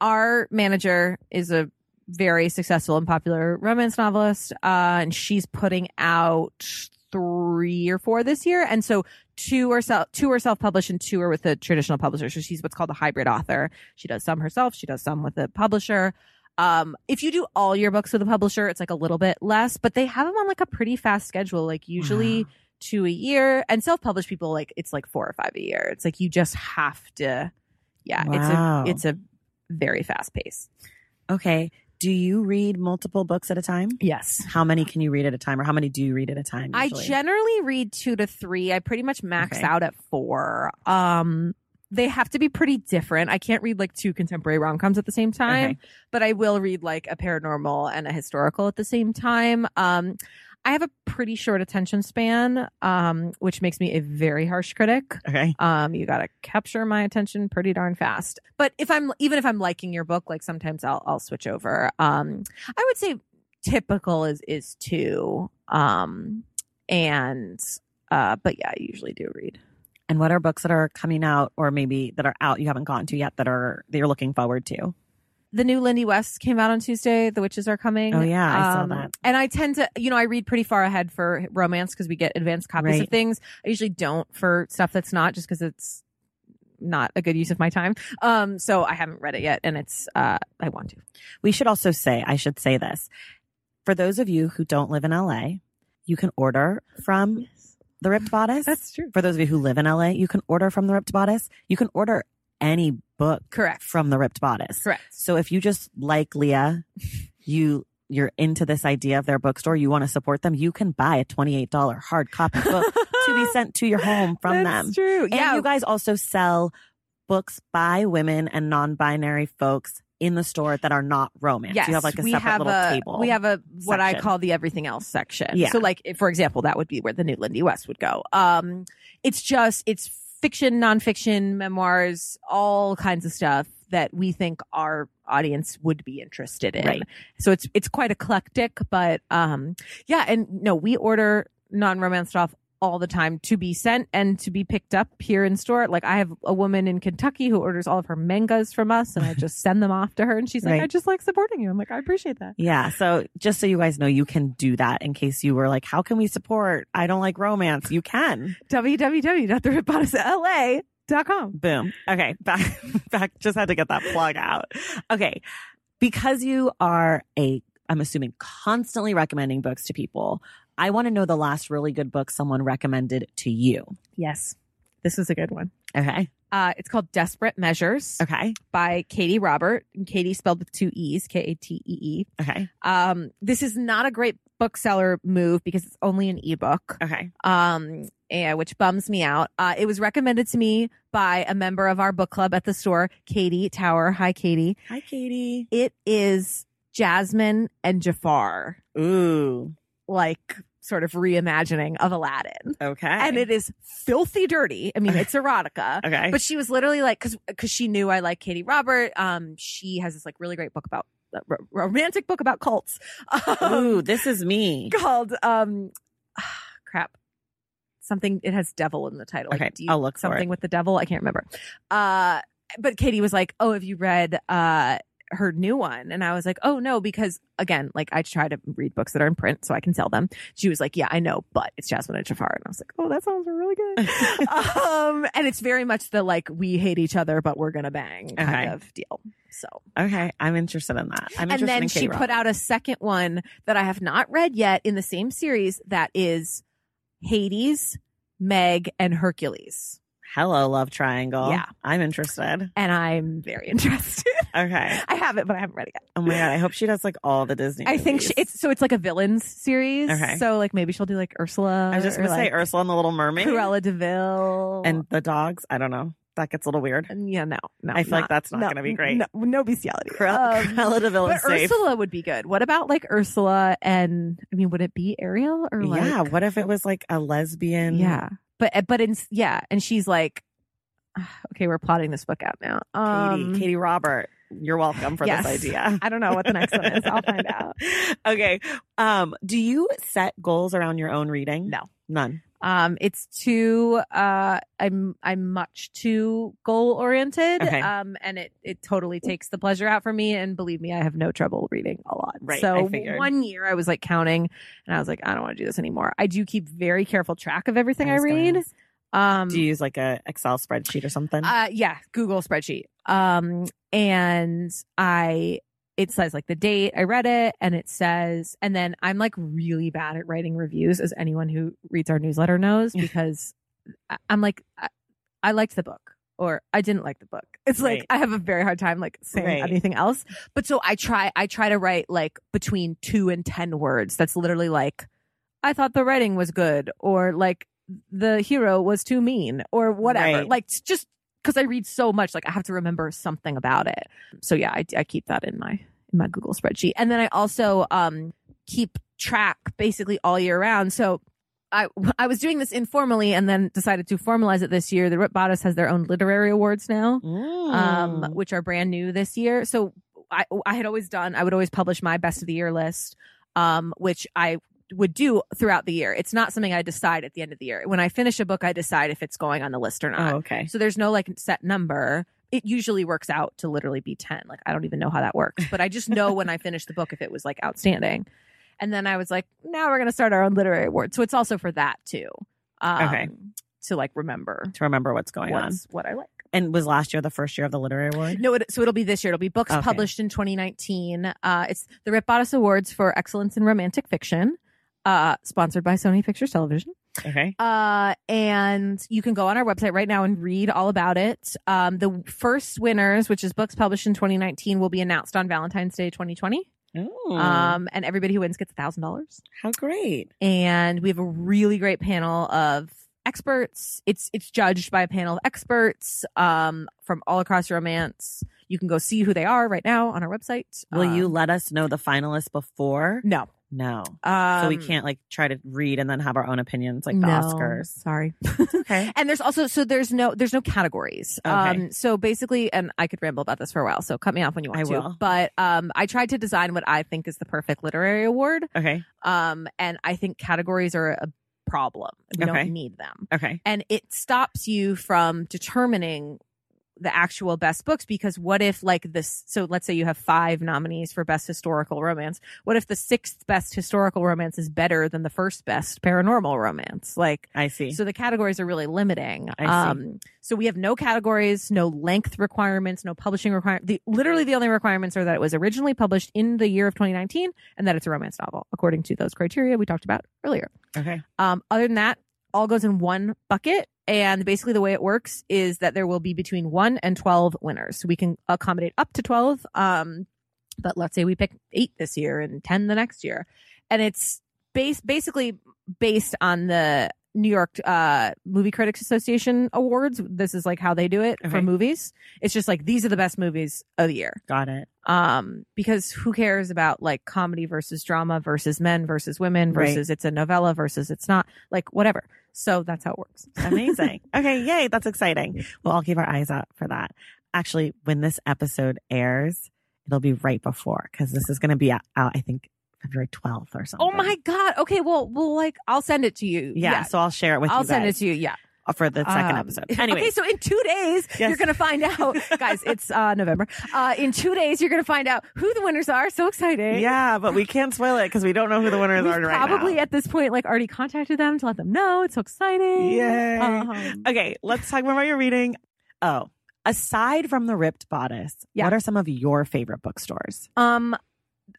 Our manager is a very successful and popular romance novelist, uh, and she's putting out three or four this year. And so two are self, two are self-published and two are with a traditional publisher. So she's what's called a hybrid author. She does some herself. She does some with a publisher. Um, if you do all your books with a publisher, it's like a little bit less, but they have them on like a pretty fast schedule, like usually Wow. two a year. And self-published people, like it's like four or five a year. It's like you just have to, yeah, Wow. it's a it's a very fast pace. Okay. Do you read multiple books at a time? Yes. How many can you read at a time, or how many do you read at a time? I generally read two to three. I pretty much max Okay. out at four. Um, they have to be pretty different. I can't read like two contemporary rom coms at the same time, Okay. but I will read like a paranormal and a historical at the same time. Um, I have a pretty short attention span, um, which makes me a very harsh critic. Okay. Um, you got to capture my attention pretty darn fast. But if I'm even if I'm liking your book, like sometimes I'll I'll switch over. Um, I would say typical is is two. Um, and uh, but yeah, I usually do read. And what are books that are coming out, or maybe that are out you haven't gotten to yet that are that you're looking forward to? The new Lindy West came out on Tuesday. The Witches are coming. Oh, yeah, I saw Um, that. And I tend to, you know, I read pretty far ahead for romance because we get advanced copies Right. of things. I usually don't for stuff that's not just because it's not a good use of my time. Um, so I haven't read it yet, and it's uh, I want to. We should also say, I should say this. For those of you who don't live in LA, you can order from the Ripped Bodice. That's true. For those of you who live in LA, you can order from the Ripped Bodice. You can order any book Correct. from the Ripped Bodice. Correct. So if you just like Leah, you you're into this idea of their bookstore, you want to support them, you can buy a $28 hard copy book to be sent to your home from them. That's them. true. And yeah. you guys also sell books by women and non-binary folks in the store that are not romance. Yes, you have like a we separate have little a, table. We have a what I call the everything else section. Yeah. So, like if- for example, that would be where the new Lindy West would go. Um, it's just it's fiction, nonfiction, memoirs, all kinds of stuff that we think our audience would be interested in. Right. So it's it's quite eclectic, but um, yeah, and no, we order non-romance stuff all the time to be sent and to be picked up here in store. Like I have a woman in Kentucky who orders all of her mangas from us and I just send them off to her and she's like, Right. I just like supporting you. I'm like, I appreciate that. Yeah. So just so you guys know, you can do that in case you were like, how can we support? I don't like romance. You can. www.therippedbodicela.com. Boom. Okay. Back, back. Just had to get that plug out. Okay. Because you are a, I'm assuming constantly recommending books to people. I want to know the last really good book someone recommended to you. Yes. This was a good one. Okay. Uh, it's called Desperate Measures Okay. by Katee Robert. And Katee spelled with two E's, K A T E E. Okay. Um, this is not a great bookseller move because it's only an ebook. Okay. um, eh, which bums me out. Uh, it was recommended to me by a member of our book club at the store, Katie Tower. Hi, Katie. Hi, Katie. It is Jasmine and Jafar, Ooh. Like sort of reimagining of Aladdin. Okay. And it is filthy dirty. I mean, it's erotica. okay. But she was literally like, cause, cause she knew I like Katee Robert. Um, she has this like really great book about, uh, ro- romantic book about cults. Um, Ooh, this is me. called um crap something it has devil in the title Okay, you- I'll look for something it. with the devil i can't remember uh but katie was like oh have you read uh her new one and i was like oh no because again like i try to read books that are in print so i can sell them she was like yeah i know but it's jasmine and jafar and i was like oh that sounds really good um and it's very much the like we hate each other but we're gonna bang kind Okay. of deal so Okay. I'm interested in that. I'm and then she put out a second one that I have not read yet in the same series that is Hades Meg, and Hercules. Hello, love triangle. Yeah. I'm interested. And I'm very interested. Okay. I have it, but I haven't read it yet. Oh my god, I hope she does like all the Disney. I think she, it's so it's like a villains series. Okay. So like maybe she'll do like Ursula. I was just gonna say like, Ursula and the Little Mermaid Cruella de Vil and the dogs. I don't know. That gets a little weird. Yeah, no, no. I feel like that's not no, gonna be great. No, no bestiality. Cruella, Um, Cruella de Vil but is safe. Ursula would be good. What about like Ursula and I mean, would it be Ariel or like yeah. What if it was like a lesbian? yeah? But but in yeah, and she's like, okay, we're plotting this book out now. Katie, Um, Katee Robert. You're welcome for yes. this idea. I don't know what the next one is. I'll find out. okay. Um, do you set goals around your own reading? No. None. Um, it's too uh I'm I'm much too goal oriented. Okay. Um and it it totally takes the pleasure out for me and believe me, I have no trouble reading a lot. Right, So one year I was like counting and I was like, I don't want to do this anymore. I do keep very careful track of everything I, gonna read. Um Do you use like a Excel spreadsheet or something? uh yeah, Google spreadsheet. Um and I it says like the date I read it and it says and then I'm like really bad at writing reviews as anyone who reads our newsletter knows because I'm like I, I liked the book or I didn't like the book. It's like Right. I have a very hard time like saying Right. anything else. But so I try I try to write like between 2 and 10 words. That's literally like I thought the writing was good or like the hero was too mean or whatever. Right. Like just because I read so much, like I have to remember something about it. So yeah, I, I keep that in my in my Google spreadsheet, and then I also um keep track basically all year round. So I I was doing this informally, and then decided to formalize it this year. The Ripped Bodice has their own literary awards now, um, Mm. which are brand new this year. So I I had always done. I would always publish my best of the year list, um, which I would do throughout the year. It's not something I decide at the end of the year. When I finish a book, I decide if it's going on the list or not. oh, okay. So there's no like set number. It usually works out to literally be 10. Like I don't even know how that works, but I just know when I finish the book if it was like outstanding. And then I was like, now we're going to start our own literary award. So it's also for that too. Um, Okay. To like remember To remember what's going on. what I like. And was last year the first year of the literary award? No, it, so it'll be this year. It'll be books Okay. published in 2019. Uh, it's the Ripped Bodice Awards for Excellence in Romantic Fiction, uh, sponsored by Sony Pictures Television. Okay. Uh, and you can go on our website right now and read all about it. Um, the first winners, which is books published in 2019, will be announced on Valentine's Day 2020. Ooh, Um, and everybody who wins gets a thousand dollars. how great. And we have a really great panel of experts. It's it's judged by a panel of experts um, from all across romance. You can go see who they are right now on our website. Will you Um, let us know the finalists before? No. No. Um, so we can't like try to read and then have our own opinions like the no, Oscars. Sorry. Okay. and there's also so there's no there's no categories Okay. um so basically and i could ramble about this for a while so cut me off when you want I to will. but um i tried to design what i think is the perfect literary award Okay. um and i think categories are a problem we Okay. don't need them Okay. and it stops you from determining the actual best books because what if like this so let's say you have five nominees for best historical romance what if the sixth best historical romance is better than the first best paranormal romance like I see. so the categories are really limiting. I see. Um, so we have no categories, no length requirements, no publishing requirement. The literally the only requirements are that it was originally published in the year of 2019 and that it's a romance novel, according to those criteria we talked about earlier. okay. Um, other than that, all goes in one bucket. And basically, the way it works is that there will be between one and 12 winners. So we can accommodate up to 12. Um, but let's say we pick eight this year and 10 the next year. And it's based basically based on the New York uh, Movie Critics Association awards. This is like how they do it Okay. for movies. It's just like these are the best movies of the year Got it. um because who cares about like comedy versus drama versus men versus women Right. versus it's a novella versus it's not like whatever so that's how it works Amazing. okay. Yay. That's exciting. Well, I'll keep our eyes out for that. Actually, when this episode airs, it'll be right before because this is going to be out, out, I think, February 12th or oh something. oh my god okay well well like i'll send it to you Yeah. So I'll share it with you. i'll send it to you yeah for the second Um, episode. Anyway. okay so in two days Yes. you're gonna find out guys it's uh november uh in two days you're gonna find out who the winners are so exciting yeah, but we can't spoil it because we don't know who the winners We've are right probably now. at this point like already contacted them to let them know it's so exciting Yay. Um, Okay, let's talk more about your reading. Oh, aside from the ripped bodice, Yeah. what are some of your favorite bookstores? Um,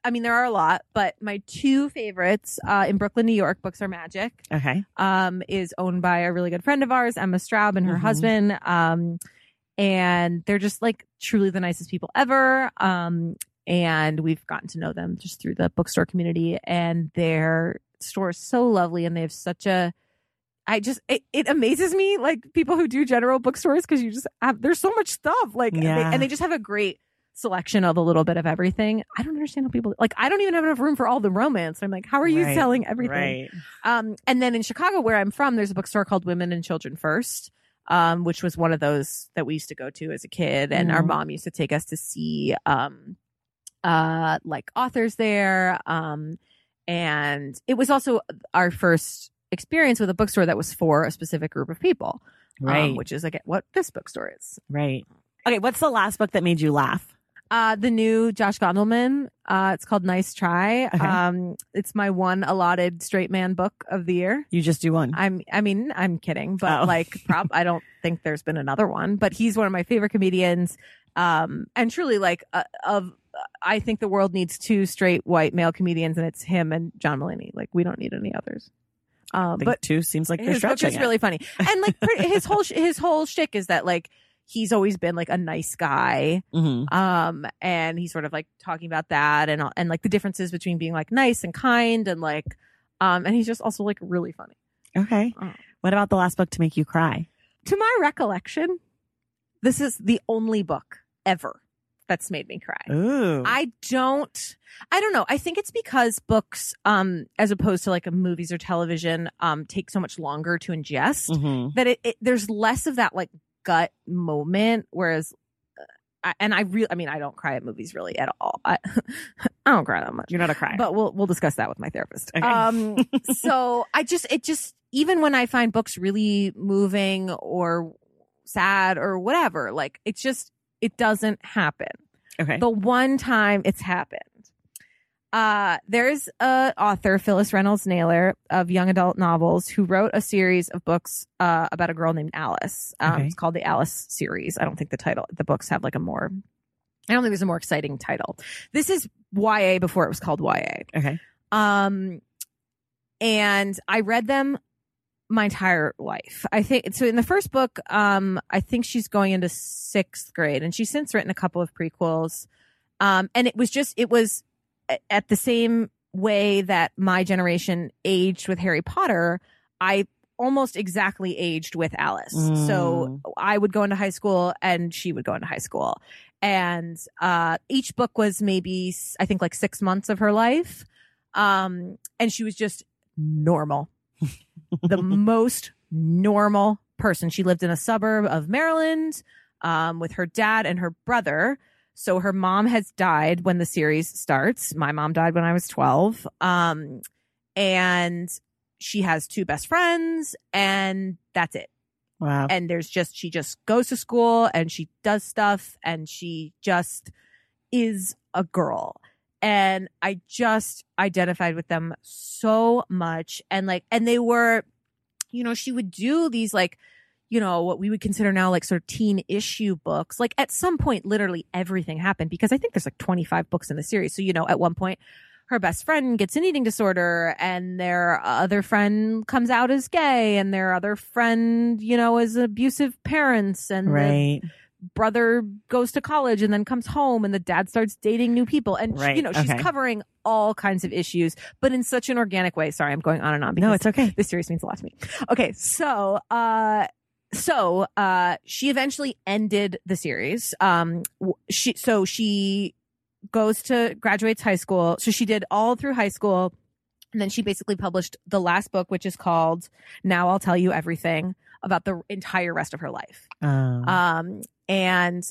I mean, there are a lot, but my two favorites uh, in Brooklyn, New York, Books Are Magic, Okay. um, is owned by a really good friend of ours, Emma Straub, and her Mhm. husband. Um, and they're just like truly the nicest people ever. Um, and we've gotten to know them just through the bookstore community, and their store is so lovely, and they have such a I just it, it amazes me like people who do general bookstores because you just have there's so much stuff like and, they, and they just have a great selection of a little bit of everything. I don't understand how people like I don't even have enough room for all the romance. I'm like, how are you Right, selling everything? Right. Um, and then in Chicago, where I'm from, there's a bookstore called Women and Children First, um, which was one of those that we used to go to as a kid, and our Mhm. mom used to take us to see, um, uh, like authors there. Um, and it was also our first experience with a bookstore that was for a specific group of people, um, Right. which is like what this bookstore is. right. Okay. What's the last book that made you laugh? Uh, the new Josh Gondelman. Uh, it's called Nice Try. Okay. Um, it's my one allotted straight man book of the year. You just do one. I'm I mean, I'm kidding, but Oh. like prop, I don't think there's been another one, but he's one of my favorite comedians. Um and truly like uh, of I think the world needs two straight white male comedians and it's him and John Mulaney. Like we don't need any others. Um but two seems like they're his book is it. really funny. And like his whole sh- his whole shtick is that like he's always been like a nice guy Mhm. um and he's sort of like talking about that and and like the differences between being like nice and kind and like um and he's just also like really funny Okay. Oh. What about the last book to make you cry? to my recollection this is the only book ever that's made me cry Ooh. i don't i don't know i think it's because books um as opposed to like movies or television um take so much longer to ingest Mhm. that it, it there's less of that like gut moment whereas uh, I, and I really, I mean, I don't cry at movies really at all. I, I don't cry that much. You're not a crier. But we'll we'll discuss that with my therapist. Okay. Um, so I just it just even when I find books really moving or sad or whatever, like it's just it doesn't happen. okay. The one time it's happened. Uh, there's a author, Phyllis Reynolds Naylor of young adult novels, who wrote a series of books uh, about a girl named Alice. Um, Okay. It's called the Alice series. I don't think the title, the books have like a more, I don't think there's a more exciting title. This is YA before it was called YA. okay. Um, and I read them my entire life. I think so. In the first book, um, I think she's going into sixth grade, and she's since written a couple of prequels. Um, and it was just it was at the same way that my generation aged with Harry Potter. I almost exactly aged with Alice. So I would go into high school and she would go into high school. And uh each book was maybe I think like 6 months of her life. Um and she was just normal. the most normal person. She lived in a suburb of Maryland um with her dad and her brother. So her mom has died when the series starts. My mom died when I was 12. Um and she has two best friends and that's it Wow. and there's just she just goes to school and she does stuff and she just is a girl and i just identified with them so much and like and they were you know she would do these like you know what we would consider now like sort of teen issue books like at some point literally everything happened because i think there's like 25 books in the series so you know at one point her best friend gets an eating disorder and their other friend comes out as gay and their other friend you know is abusive parents and the right. brother goes to college and then comes home and the dad starts dating new people and she- Right, you know she's okay. covering all kinds of issues but in such an organic way sorry i'm going on and on because No, it's okay. this series means a lot to me. Okay, so uh so uh she eventually ended the series. Um she so she goes to graduates high school. So she did all through high school and then she basically published the last book which is called Now I'll Tell You Everything about the entire rest of her life. Um, Um, and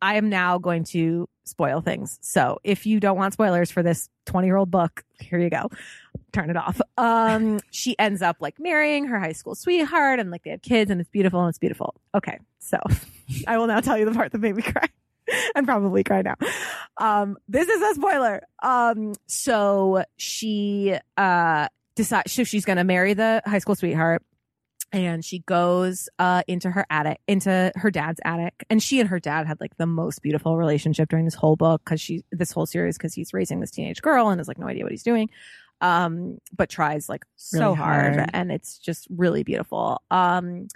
I am now going to spoil things. So if you don't want spoilers for this 20 year old book, here you go. Turn it off. Um, she ends up like marrying her high school sweetheart and like they have kids and it's beautiful and it's beautiful. Okay. So I will now tell you the part that made me cry and probably cry now. Um, this is a spoiler. Um, so she, uh, decides, so she's going to marry the high school sweetheart and she goes uh, into her attic, into her dad's attic, and she and her dad had like the most beautiful relationship during this whole book because she this whole series because he's raising this teenage girl and has like no idea what he's doing, um, but tries like so Really hard, hard. and it's just really beautiful. Um,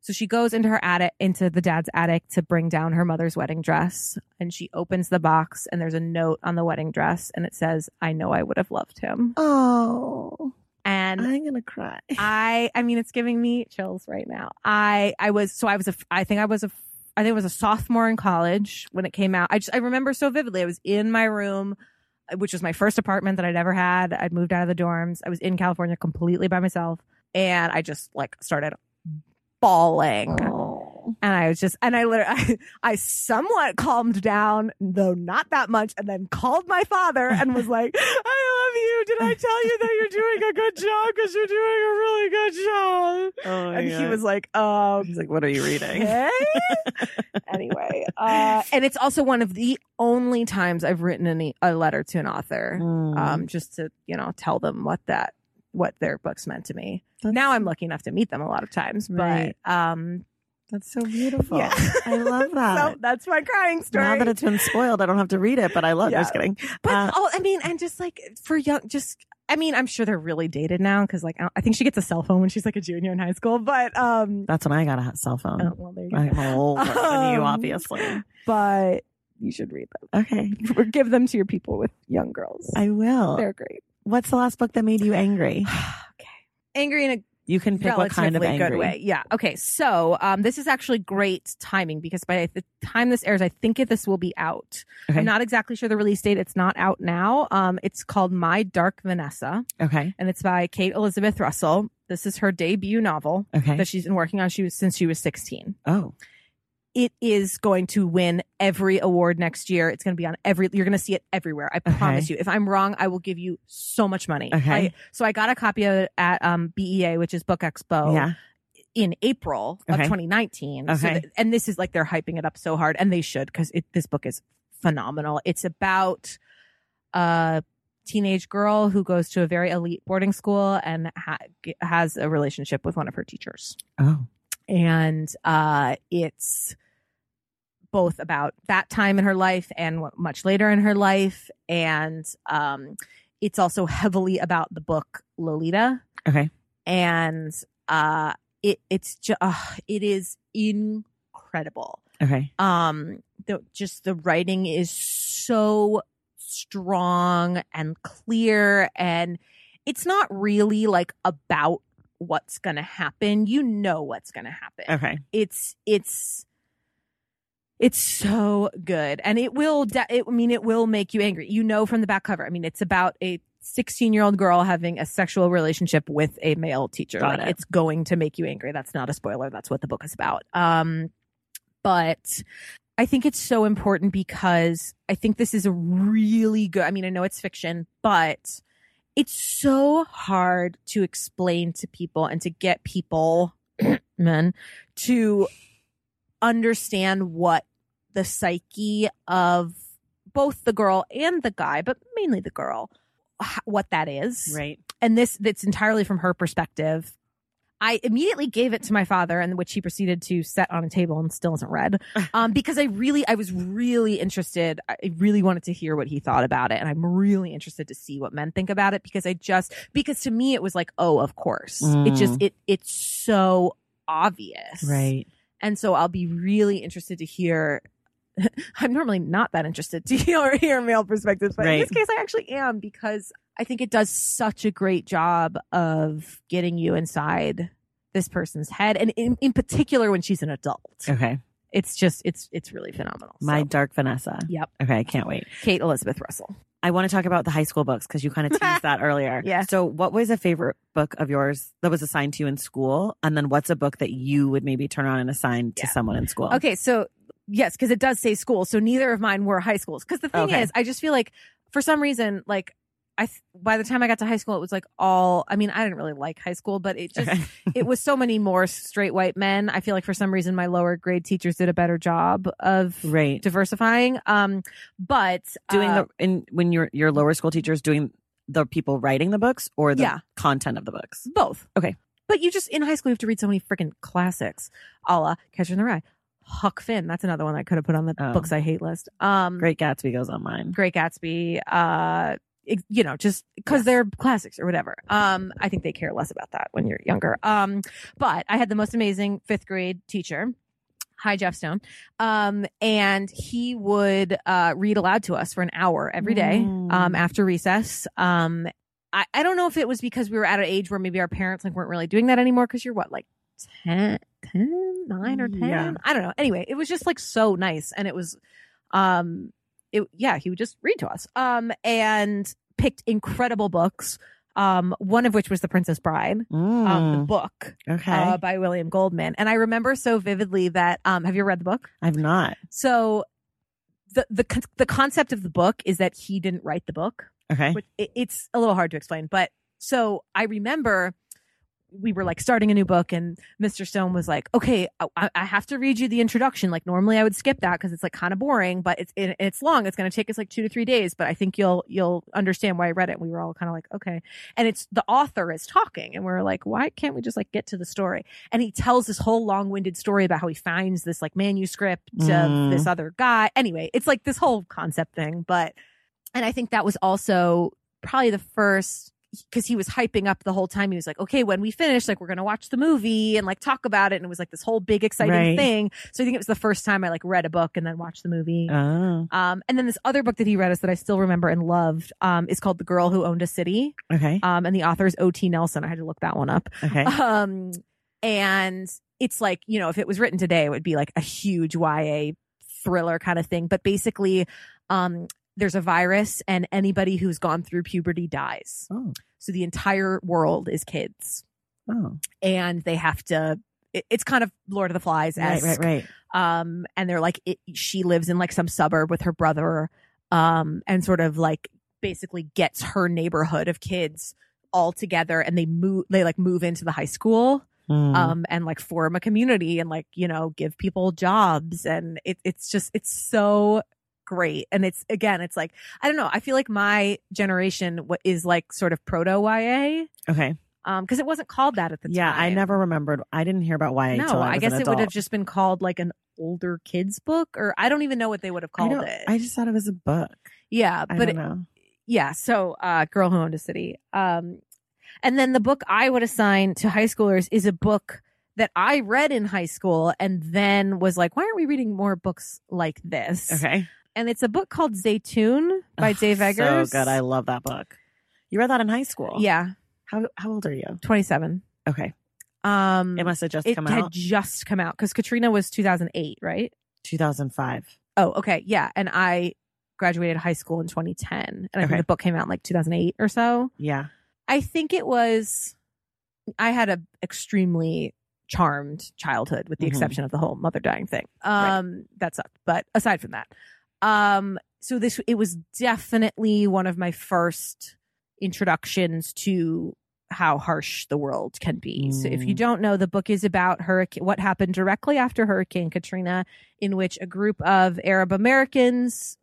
so she goes into her attic, into the dad's attic to bring down her mother's wedding dress, and she opens the box, and there's a note on the wedding dress, and it says, "I know I would have loved him," Oh, and I'm gonna cry. I I mean it's giving me chills right now. I I was so I was a I think I was a I think I was a sophomore in college when it came out. I just I remember so vividly. I was in my room, uh, which was my first apartment that I'd ever had. I'd moved out of the dorms. I was in California completely by myself, and I just like started bawling. Oh. And I was just, and I literally, I, I somewhat calmed down, though not that much, and then called my father and was like, I love you. Did I tell you that you're doing a good job? Because you're doing a really good job. Oh and he was like, um, He's like, what are you reading? okay. anyway, uh, and it's also one of the only times I've written any, a letter to an author, Mm. um, just to, you know, tell them what that, what their books meant to me. That's- now I'm lucky enough to meet them a lot of times, Right. but, um, That's so beautiful. Yeah. I love that. so that's my crying story. now that it's been spoiled, I don't have to read it, but I love. Yeah. Just kidding. But Uh, oh, I mean, and just like for young, just I mean, I'm sure they're really dated now because like I, I think she gets a cell phone when she's like a junior in high school. But um, That's when I got a cell phone. oh, well, there you go. I'm older than you, Um, obviously. But you should read them. Okay, or give them to your people with young girls. I will. They're great. What's the last book that made you angry? okay, angry in a You can pick what kind of angry. good way. Yeah. Okay. So um, this is actually great timing because by the time this airs, I think it, this will be out. Okay. I'm not exactly sure the release date. It's not out now. Um, it's called My Dark Vanessa. Okay. and it's by Kate Elizabeth Russell. This is her debut novel Okay. that she's been working on she was, since she was 16. oh, It is going to win every award next year. It's going to be on every, you're going to see it everywhere. I Okay. promise you. If I'm wrong, I will give you so much money. Okay. I- so I got a copy of it at um, BEA, which is Book Expo yeah. in April of Okay. 2019. So Okay. th- and this is like they're hyping it up so hard, and they should because this book is phenomenal. It's about a teenage girl who goes to a very elite boarding school and ha- has a relationship with one of her teachers, Oh. and uh, it's both about that time in her life and much later in her life, and um, it's also heavily about the book Lolita Okay. and uh it it's just uh, it is incredible Okay. um the just the writing is so strong and clear and it's not really like about what's going to happen you know what's going to happen Okay. it's it's it's so good. And it will de- it, i mean it will make you angry. You know from the back cover. I mean it's about a 16 year old girl having a sexual relationship with a male teacher. Got like it. it's going to make you angry. That's not a spoiler. That's what the book is about. Um but i think it's so important because i think this is a really good i mean i know it's fiction but it's so hard to explain to people and to get people men to understand what the psyche of both the girl and the guy, but mainly the girl, what that is. Right. And this that's entirely from her perspective. I immediately gave it to my father, and which he proceeded to set on a table and still isn't read. Um, because I really, I was really interested. I really wanted to hear what he thought about it, and I'm really interested to see what men think about it. Because I just, because to me it was like, oh, of course, it just, it, it's so obvious, Right. and so I'll be really interested to hear. I'm normally not that interested to hear, hear male perspectives, but in this case, I actually am because I think it does such a great job of getting you inside this person's head, and in, in particular when she's an adult. Okay. It's just it's it's really phenomenal. My So, Dark Vanessa. Yep. Okay. I can't wait. Kate Elizabeth Russell. I want to talk about the high school books because you kind of teased that earlier. Yeah. So, what was a favorite book of yours that was assigned to you in school? And then, what's a book that you would maybe turn on and assign to Yeah. someone in school? Okay, so yes, because it does say school. So neither of mine were high schools. Because the thing Okay. is, I just feel like for some reason, like I th- by the time I got to high school, it was like all. I mean, I didn't really like high school, but it just it was so many more straight white men. I feel like for some reason my lower grade teachers did a better job of right. diversifying. Um, but Doing uh, the in when your your lower school teachers doing the people writing the books or the Yeah. content of the books. both. Okay. but you just in high school you have to read so many freaking classics, a la Catcher in the Rye, Huck Finn. That's another one I could have put on the Oh. books I hate list. Um, Great Gatsby goes on mine. Great Gatsby, uh, you know, just because Yes. they're classics or whatever. Um, I think they care less about that when you're younger. Um, but I had the most amazing fifth grade teacher. Hi, Jeff Stone. Um, and he would uh, read aloud to us for an hour every day um, Mm. after recess. Um, I, I don't know if it was because we were at an age where maybe our parents like weren't really doing that anymore because you're what, like 10, 10, 9 or 10? Yeah. I don't know. Anyway, it was just like so nice. And it was, um, it, yeah, he would just read to us. Um, and picked incredible books. Um, one of which was The Princess Bride, um, the Mm, book okay. uh, by William Goldman. And I remember so vividly that, um, have you read the book? I've not. So the, the, the concept of the book is that he didn't write the book Okay. which it, it's a little hard to explain. But so I remember we were like starting a new book, and Mr. Stone was like, "Okay, I, I have to read you the introduction. Like normally I would skip that because it's like kind of boring, but it's it, it's long. It's going to take us like two to three days, but I think you'll you'll understand why I read it." We were all kind of like, "Okay," and it's the author is talking, and we're like, "Why can't we just like get to the story?" And he tells this whole long winded story about how he finds this like manuscript Mm. of this other guy. Anyway, it's like this whole concept thing, but and I think that was also probably the first because he was hyping up the whole time. He was like, okay, when we finish, like, we're going to watch the movie and like talk about it. And it was like this whole big, exciting Right. thing. So I think it was the first time I like read a book and then watched the movie. Oh, Um, and then this other book that he read us that I still remember and loved um, is called The Girl Who Owned a City. okay. Um, and the author is O.T. Nelson. I had to look that one up. Okay. Um, and it's like, you know, if it was written today, it would be like a huge YA thriller kind of thing. But basically, um, there's a virus and anybody who's gone through puberty dies. Oh, So the entire world is kids oh. and they have to, it, it's kind of Lord of the Flies Right, right, right. um, and they're like, it, she lives in like some suburb with her brother, um, and sort of like basically gets her neighborhood of kids all together and they move, they like move into the high school Mm. um and like form a community and like you know give people jobs and it, it's just it's so great and it's again it's like i don't know i feel like my generation is like sort of proto ya okay. um because it wasn't called that at the Yeah, time Yeah, I never remembered. I didn't hear about YA. no I, i guess it would have just been called like an older kids book or i don't even know what they would have called don't- it I just thought it was a book. yeah I but don't it- yeah so uh girl who owned a city um and then the book i would assign to high schoolers is a book that i read in high school and then was like why aren't we reading more books like this Okay. And it's a book called Zeitoun by dave eggers So good. I love that book. You read that in high school. yeah How how old are you? 27 Okay. um It must have just it come had out. just come out because katrina was 2008 right 2005. oh okay yeah and i graduated high school in 2010 and i Okay. think the book came out in like 2008 or so Yeah. I think it was I had a extremely charmed childhood with the Mhm. exception of the whole mother dying thing. Um that sucked. But aside from that, um so this it was definitely one of my first introductions to how harsh the world can be. So if you Mm. don't know, the book is about hurricane what happened directly after Hurricane Katrina in which a group of Arab Americans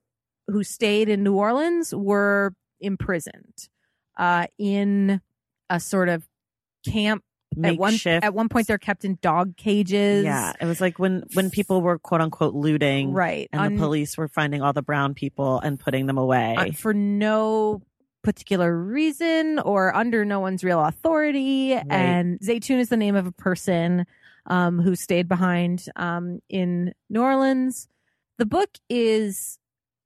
who stayed in New Orleans were imprisoned uh, in a sort of camp. At one at one point, they're kept in dog cages. Yeah, it was like when when people were quote unquote looting, right. and Un- the police were finding all the brown people and putting them away. uh, for no particular reason or under no one's real authority. And Zeitoun is the name of a person um, who stayed behind um, in New Orleans. The book is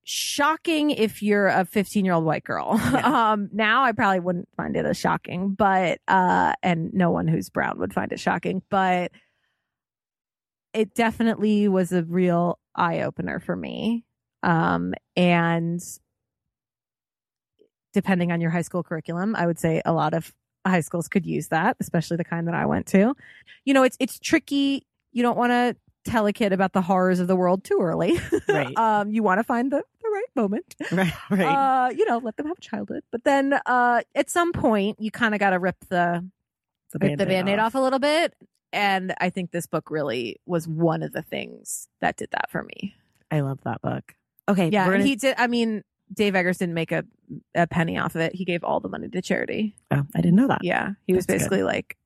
shocking if you're a 15 year old white girl. Yeah. um, now I probably wouldn't find it as shocking, but, uh, and no one who's brown would find it shocking, but it definitely was a real eye opener for me. Um, and depending on your high school curriculum, I would say a lot of high schools could use that, especially the kind that I went to. You know, it's it's tricky. You don't want to tell a kid about the horrors of the world too early. Right. um, you want to find the, moment. right, right. Uh, you know, let them have childhood. But then uh at some point you kind of gotta rip the rip the band-aid off. a little bit. And I think this book really was one of the things that did that for me. I love that book. Okay, Yeah, gonna- he did. I mean, Dave Eggers didn't make a a penny off of it. He gave all the money to charity. oh, I didn't know that. Yeah, he was That's good. basically like,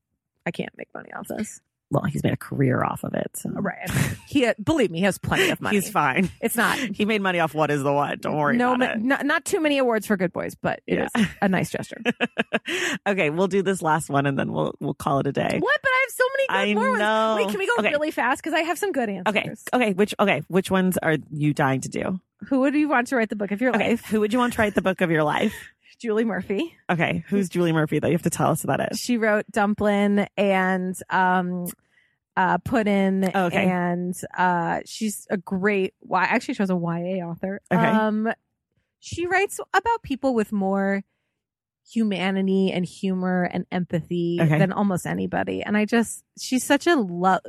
I can't make money off this. Well, he's made a career off of it. So. Right. He believe me, he has plenty of money. He's fine. It's not He made money off what is the what. Don't worry no, ma- not, not too many awards for Good Boys, but it Yeah. is a nice gesture. okay, we'll do this last one and then we'll we'll call it a day. what? But I have so many good I more know. ones. Wait, can we go Okay. really fast? Because I have some good answers. Okay. Okay. Which okay, which ones are you dying to do? Who would you want to write the book of your Okay. life? Who would you want to write the book of your life? Julie Murphy. Okay. Who's Julie Murphy that you have to tell us about it? She wrote Dumplin' and um uh Puddin' Okay. and uh she's a great why actually she was a YA author. Okay. Um she writes about people with more humanity and humor and empathy Okay. than almost anybody. And I just she's such a love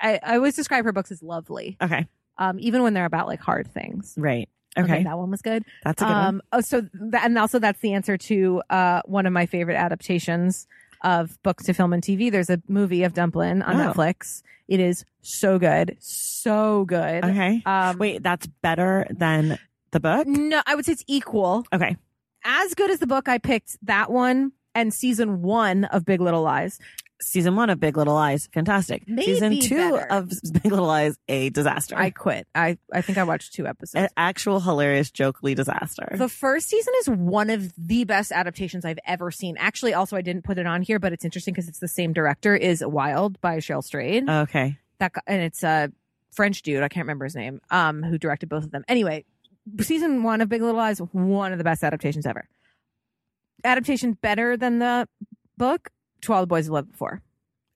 I, I always describe her books as lovely. Okay. Um even when they're about like hard things. Right. Okay. that one was good. That's a good one. Um, oh, so that, and also that's the answer to uh, one of my favorite adaptations of books to film and TV. There's a movie of Dumplin on Oh. Netflix. It is so good, so good. Okay. Um, Wait, that's better than the book? no, I would say it's equal. Okay. As good as the book I picked. That one and season one of Big Little Lies. Season one of Big Little Lies, fantastic. Maybe Season two better. of Big Little Lies, a disaster. I quit. I I think I watched two An episodes. actual hilarious, jokely disaster. The first season is one of the best adaptations I've ever seen. Actually, also I didn't put it on here, but it's interesting because it's the same director. Is Wild by Cheryl Strayed. okay. that guy, and it's a French dude. I can't remember his name. Um, who directed both of them. Anyway, season one of Big Little Lies, one of the best adaptations ever. Adaptation better than the book. To All the Boys Who Loved Before.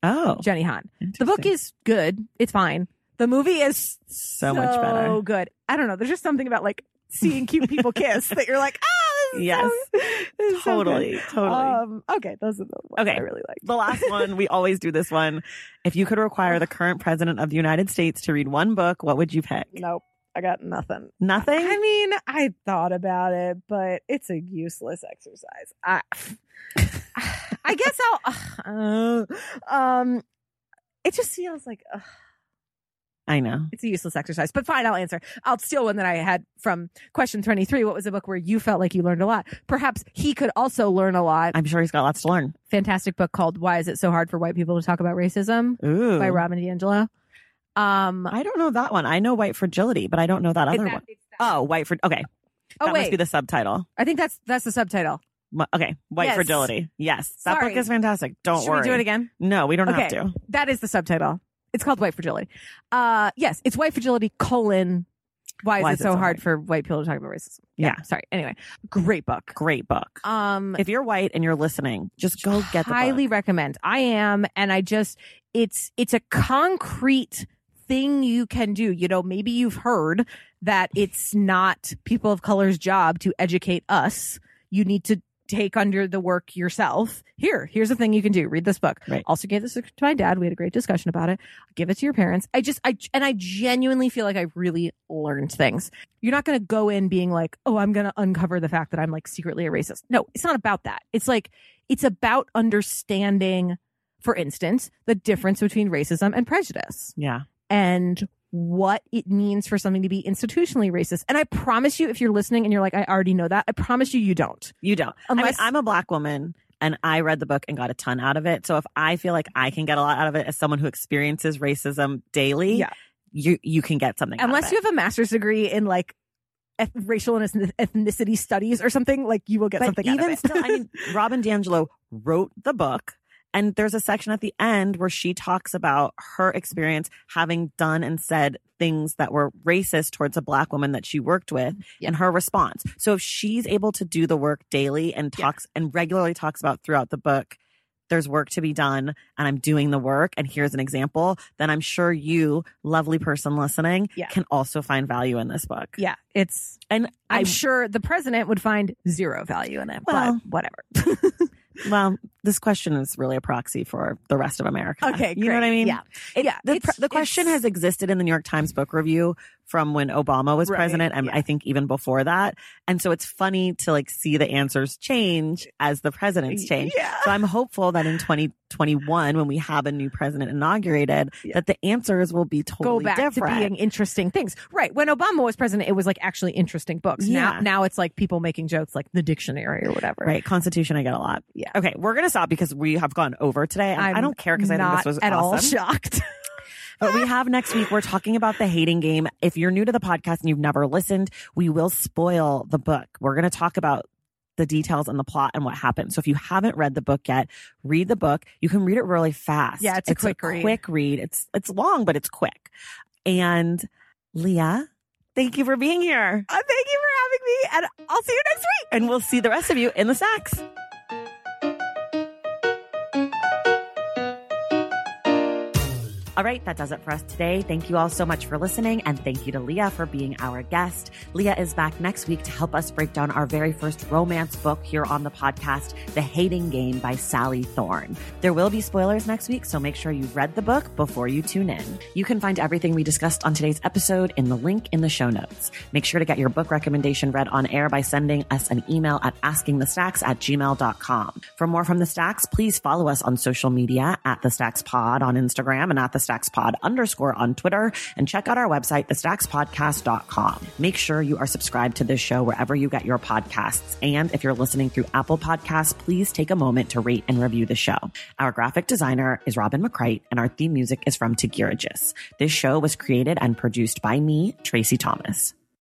Oh, Jenny Han. The book is good. It's fine. The movie is so, much better. so good. I don't know. There's just something about like seeing cute people kiss that you're like, ah, Yes. so, is so. Totally, totally. Um, okay, those are the ones Okay. I really like. the last one, we always do this one. If you could require the current president of the United States to read one book, what would you pick? Nope, I got nothing. Nothing? I mean, I thought about it, but it's a useless exercise. I, I guess I'll. Uh, um, it just feels like uh, I know. it's a useless exercise. But fine, I'll answer. I'll steal one that I had from question twenty three. What was a book where you felt like you learned a lot? Perhaps he could also learn a lot. I'm sure he's got lots to learn. Fantastic book called "Why Is It So Hard for White People to Talk About Racism" Ooh. by Robin DiAngelo. Um, I don't know that one. I know White Fragility, but I don't know that other that- one. that- Oh, White for okay. oh that wait, must be the subtitle. I think that's that's the subtitle. Okay, White Yes. Fragility. Yes, that Sorry. book is fantastic. Don't Should worry. Should we do it again? No, we don't have Okay. to. That is the subtitle. It's called White Fragility. Uh, yes, it's White Fragility colon. Why is it so hard for white people to talk about racism? Yeah. Sorry. Anyway, great book. Great book. Um, If you're white and you're listening, just go get the highly book. recommend. I am, and I just it's it's a concrete thing you can do. You know, maybe you've heard that it's not people of color's job to educate us. You need to take under the work yourself. Here, here's the thing you can do. Read this book. Right. Also gave this to my dad. We had a great discussion about it. Give it to your parents. I just I and I genuinely feel like I really learned things. You're not going to go in being like, "Oh, I'm going to uncover the fact that I'm like secretly a racist." No, it's not about that. It's like it's about understanding for instance, the difference between racism and prejudice Yeah. and what it means for something to be institutionally racist. And I promise you, if you're listening and you're like, I already know that, I promise you, you don't. You don't. Unless- I mean, I'm a black woman and I read the book and got a ton out of it. So if I feel like I can get a lot out of it as someone who experiences racism daily, Yeah. you you can get something. out of Unless you have a master's degree in like eth- racial and ethnicity studies or something, like you will get but something out of even it. still, I mean, Robin DiAngelo wrote the book. And there's a section at the end where she talks about her experience having done and said things that were racist towards a black woman that she worked with Yeah. and her response. So if she's able to do the work daily and Yeah. talks and regularly talks about throughout the book, there's work to be done and I'm doing the work and here's an example, then I'm sure you, lovely person listening, Yeah. can also find value in this book. yeah, it's. And I'm I sure the president would find zero value in it, Well, but whatever. Well, this question is really a proxy for the rest of America. Okay, you know what I mean? Yeah. It- Yeah, The, it's- the question has existed in the New York Times Book Review from when Obama was Right, president and yeah. I think even before that. And so it's funny to like see the answers change as the presidents change. Yeah. So I'm hopeful that in 2021 when we have a new president inaugurated Yeah. that the answers will be Go totally back different. to being interesting things. Right. When Obama was president, it was like actually interesting books. Now, Yeah. now it's like people making jokes like the dictionary or whatever. Right, Constitution, I get a lot. Yeah. Okay, we're gonna stop because we have gone over today. and I I'm don't care because I think this was at all shocked. But we have next week, we're talking about the hating game. If you're new to the podcast and you've never listened, we will spoil the book. We're going to talk about the details and the plot and what happened. So if you haven't read the book yet, read the book. You can read it really fast. Yeah, it's a quick read. Quick read. It's it's long, but it's quick. And Leah, thank you for being here. Uh, thank you for having me, and I'll see you next week. And we'll see the rest of you in the Stacks. All right, that does it for us today. Thank you all so much for listening, and thank you to Leah for being our guest. Leah is back next week to help us break down our very first romance book here on the podcast, The Hating Game by Sally Thorne. There will be spoilers next week, so make sure you've read the book before you tune in. You can find everything we discussed on today's episode in the link in the show notes. Make sure to get your book recommendation read on air by sending us an email at askingthestacks at gmail.com. For more from the Stacks, please follow us on social media at the Stacks Pod on Instagram and at the Stacks Pod underscore on Twitter and check out our website, thestackspodcast.com. Make sure you are subscribed to this show wherever you get your podcasts. And if you're listening through Apple Podcasts, please take a moment to rate and review the show. Our graphic designer is Robin McCrite and our theme music is from Tagirijus. This show was created and produced by me, Traci Thomas.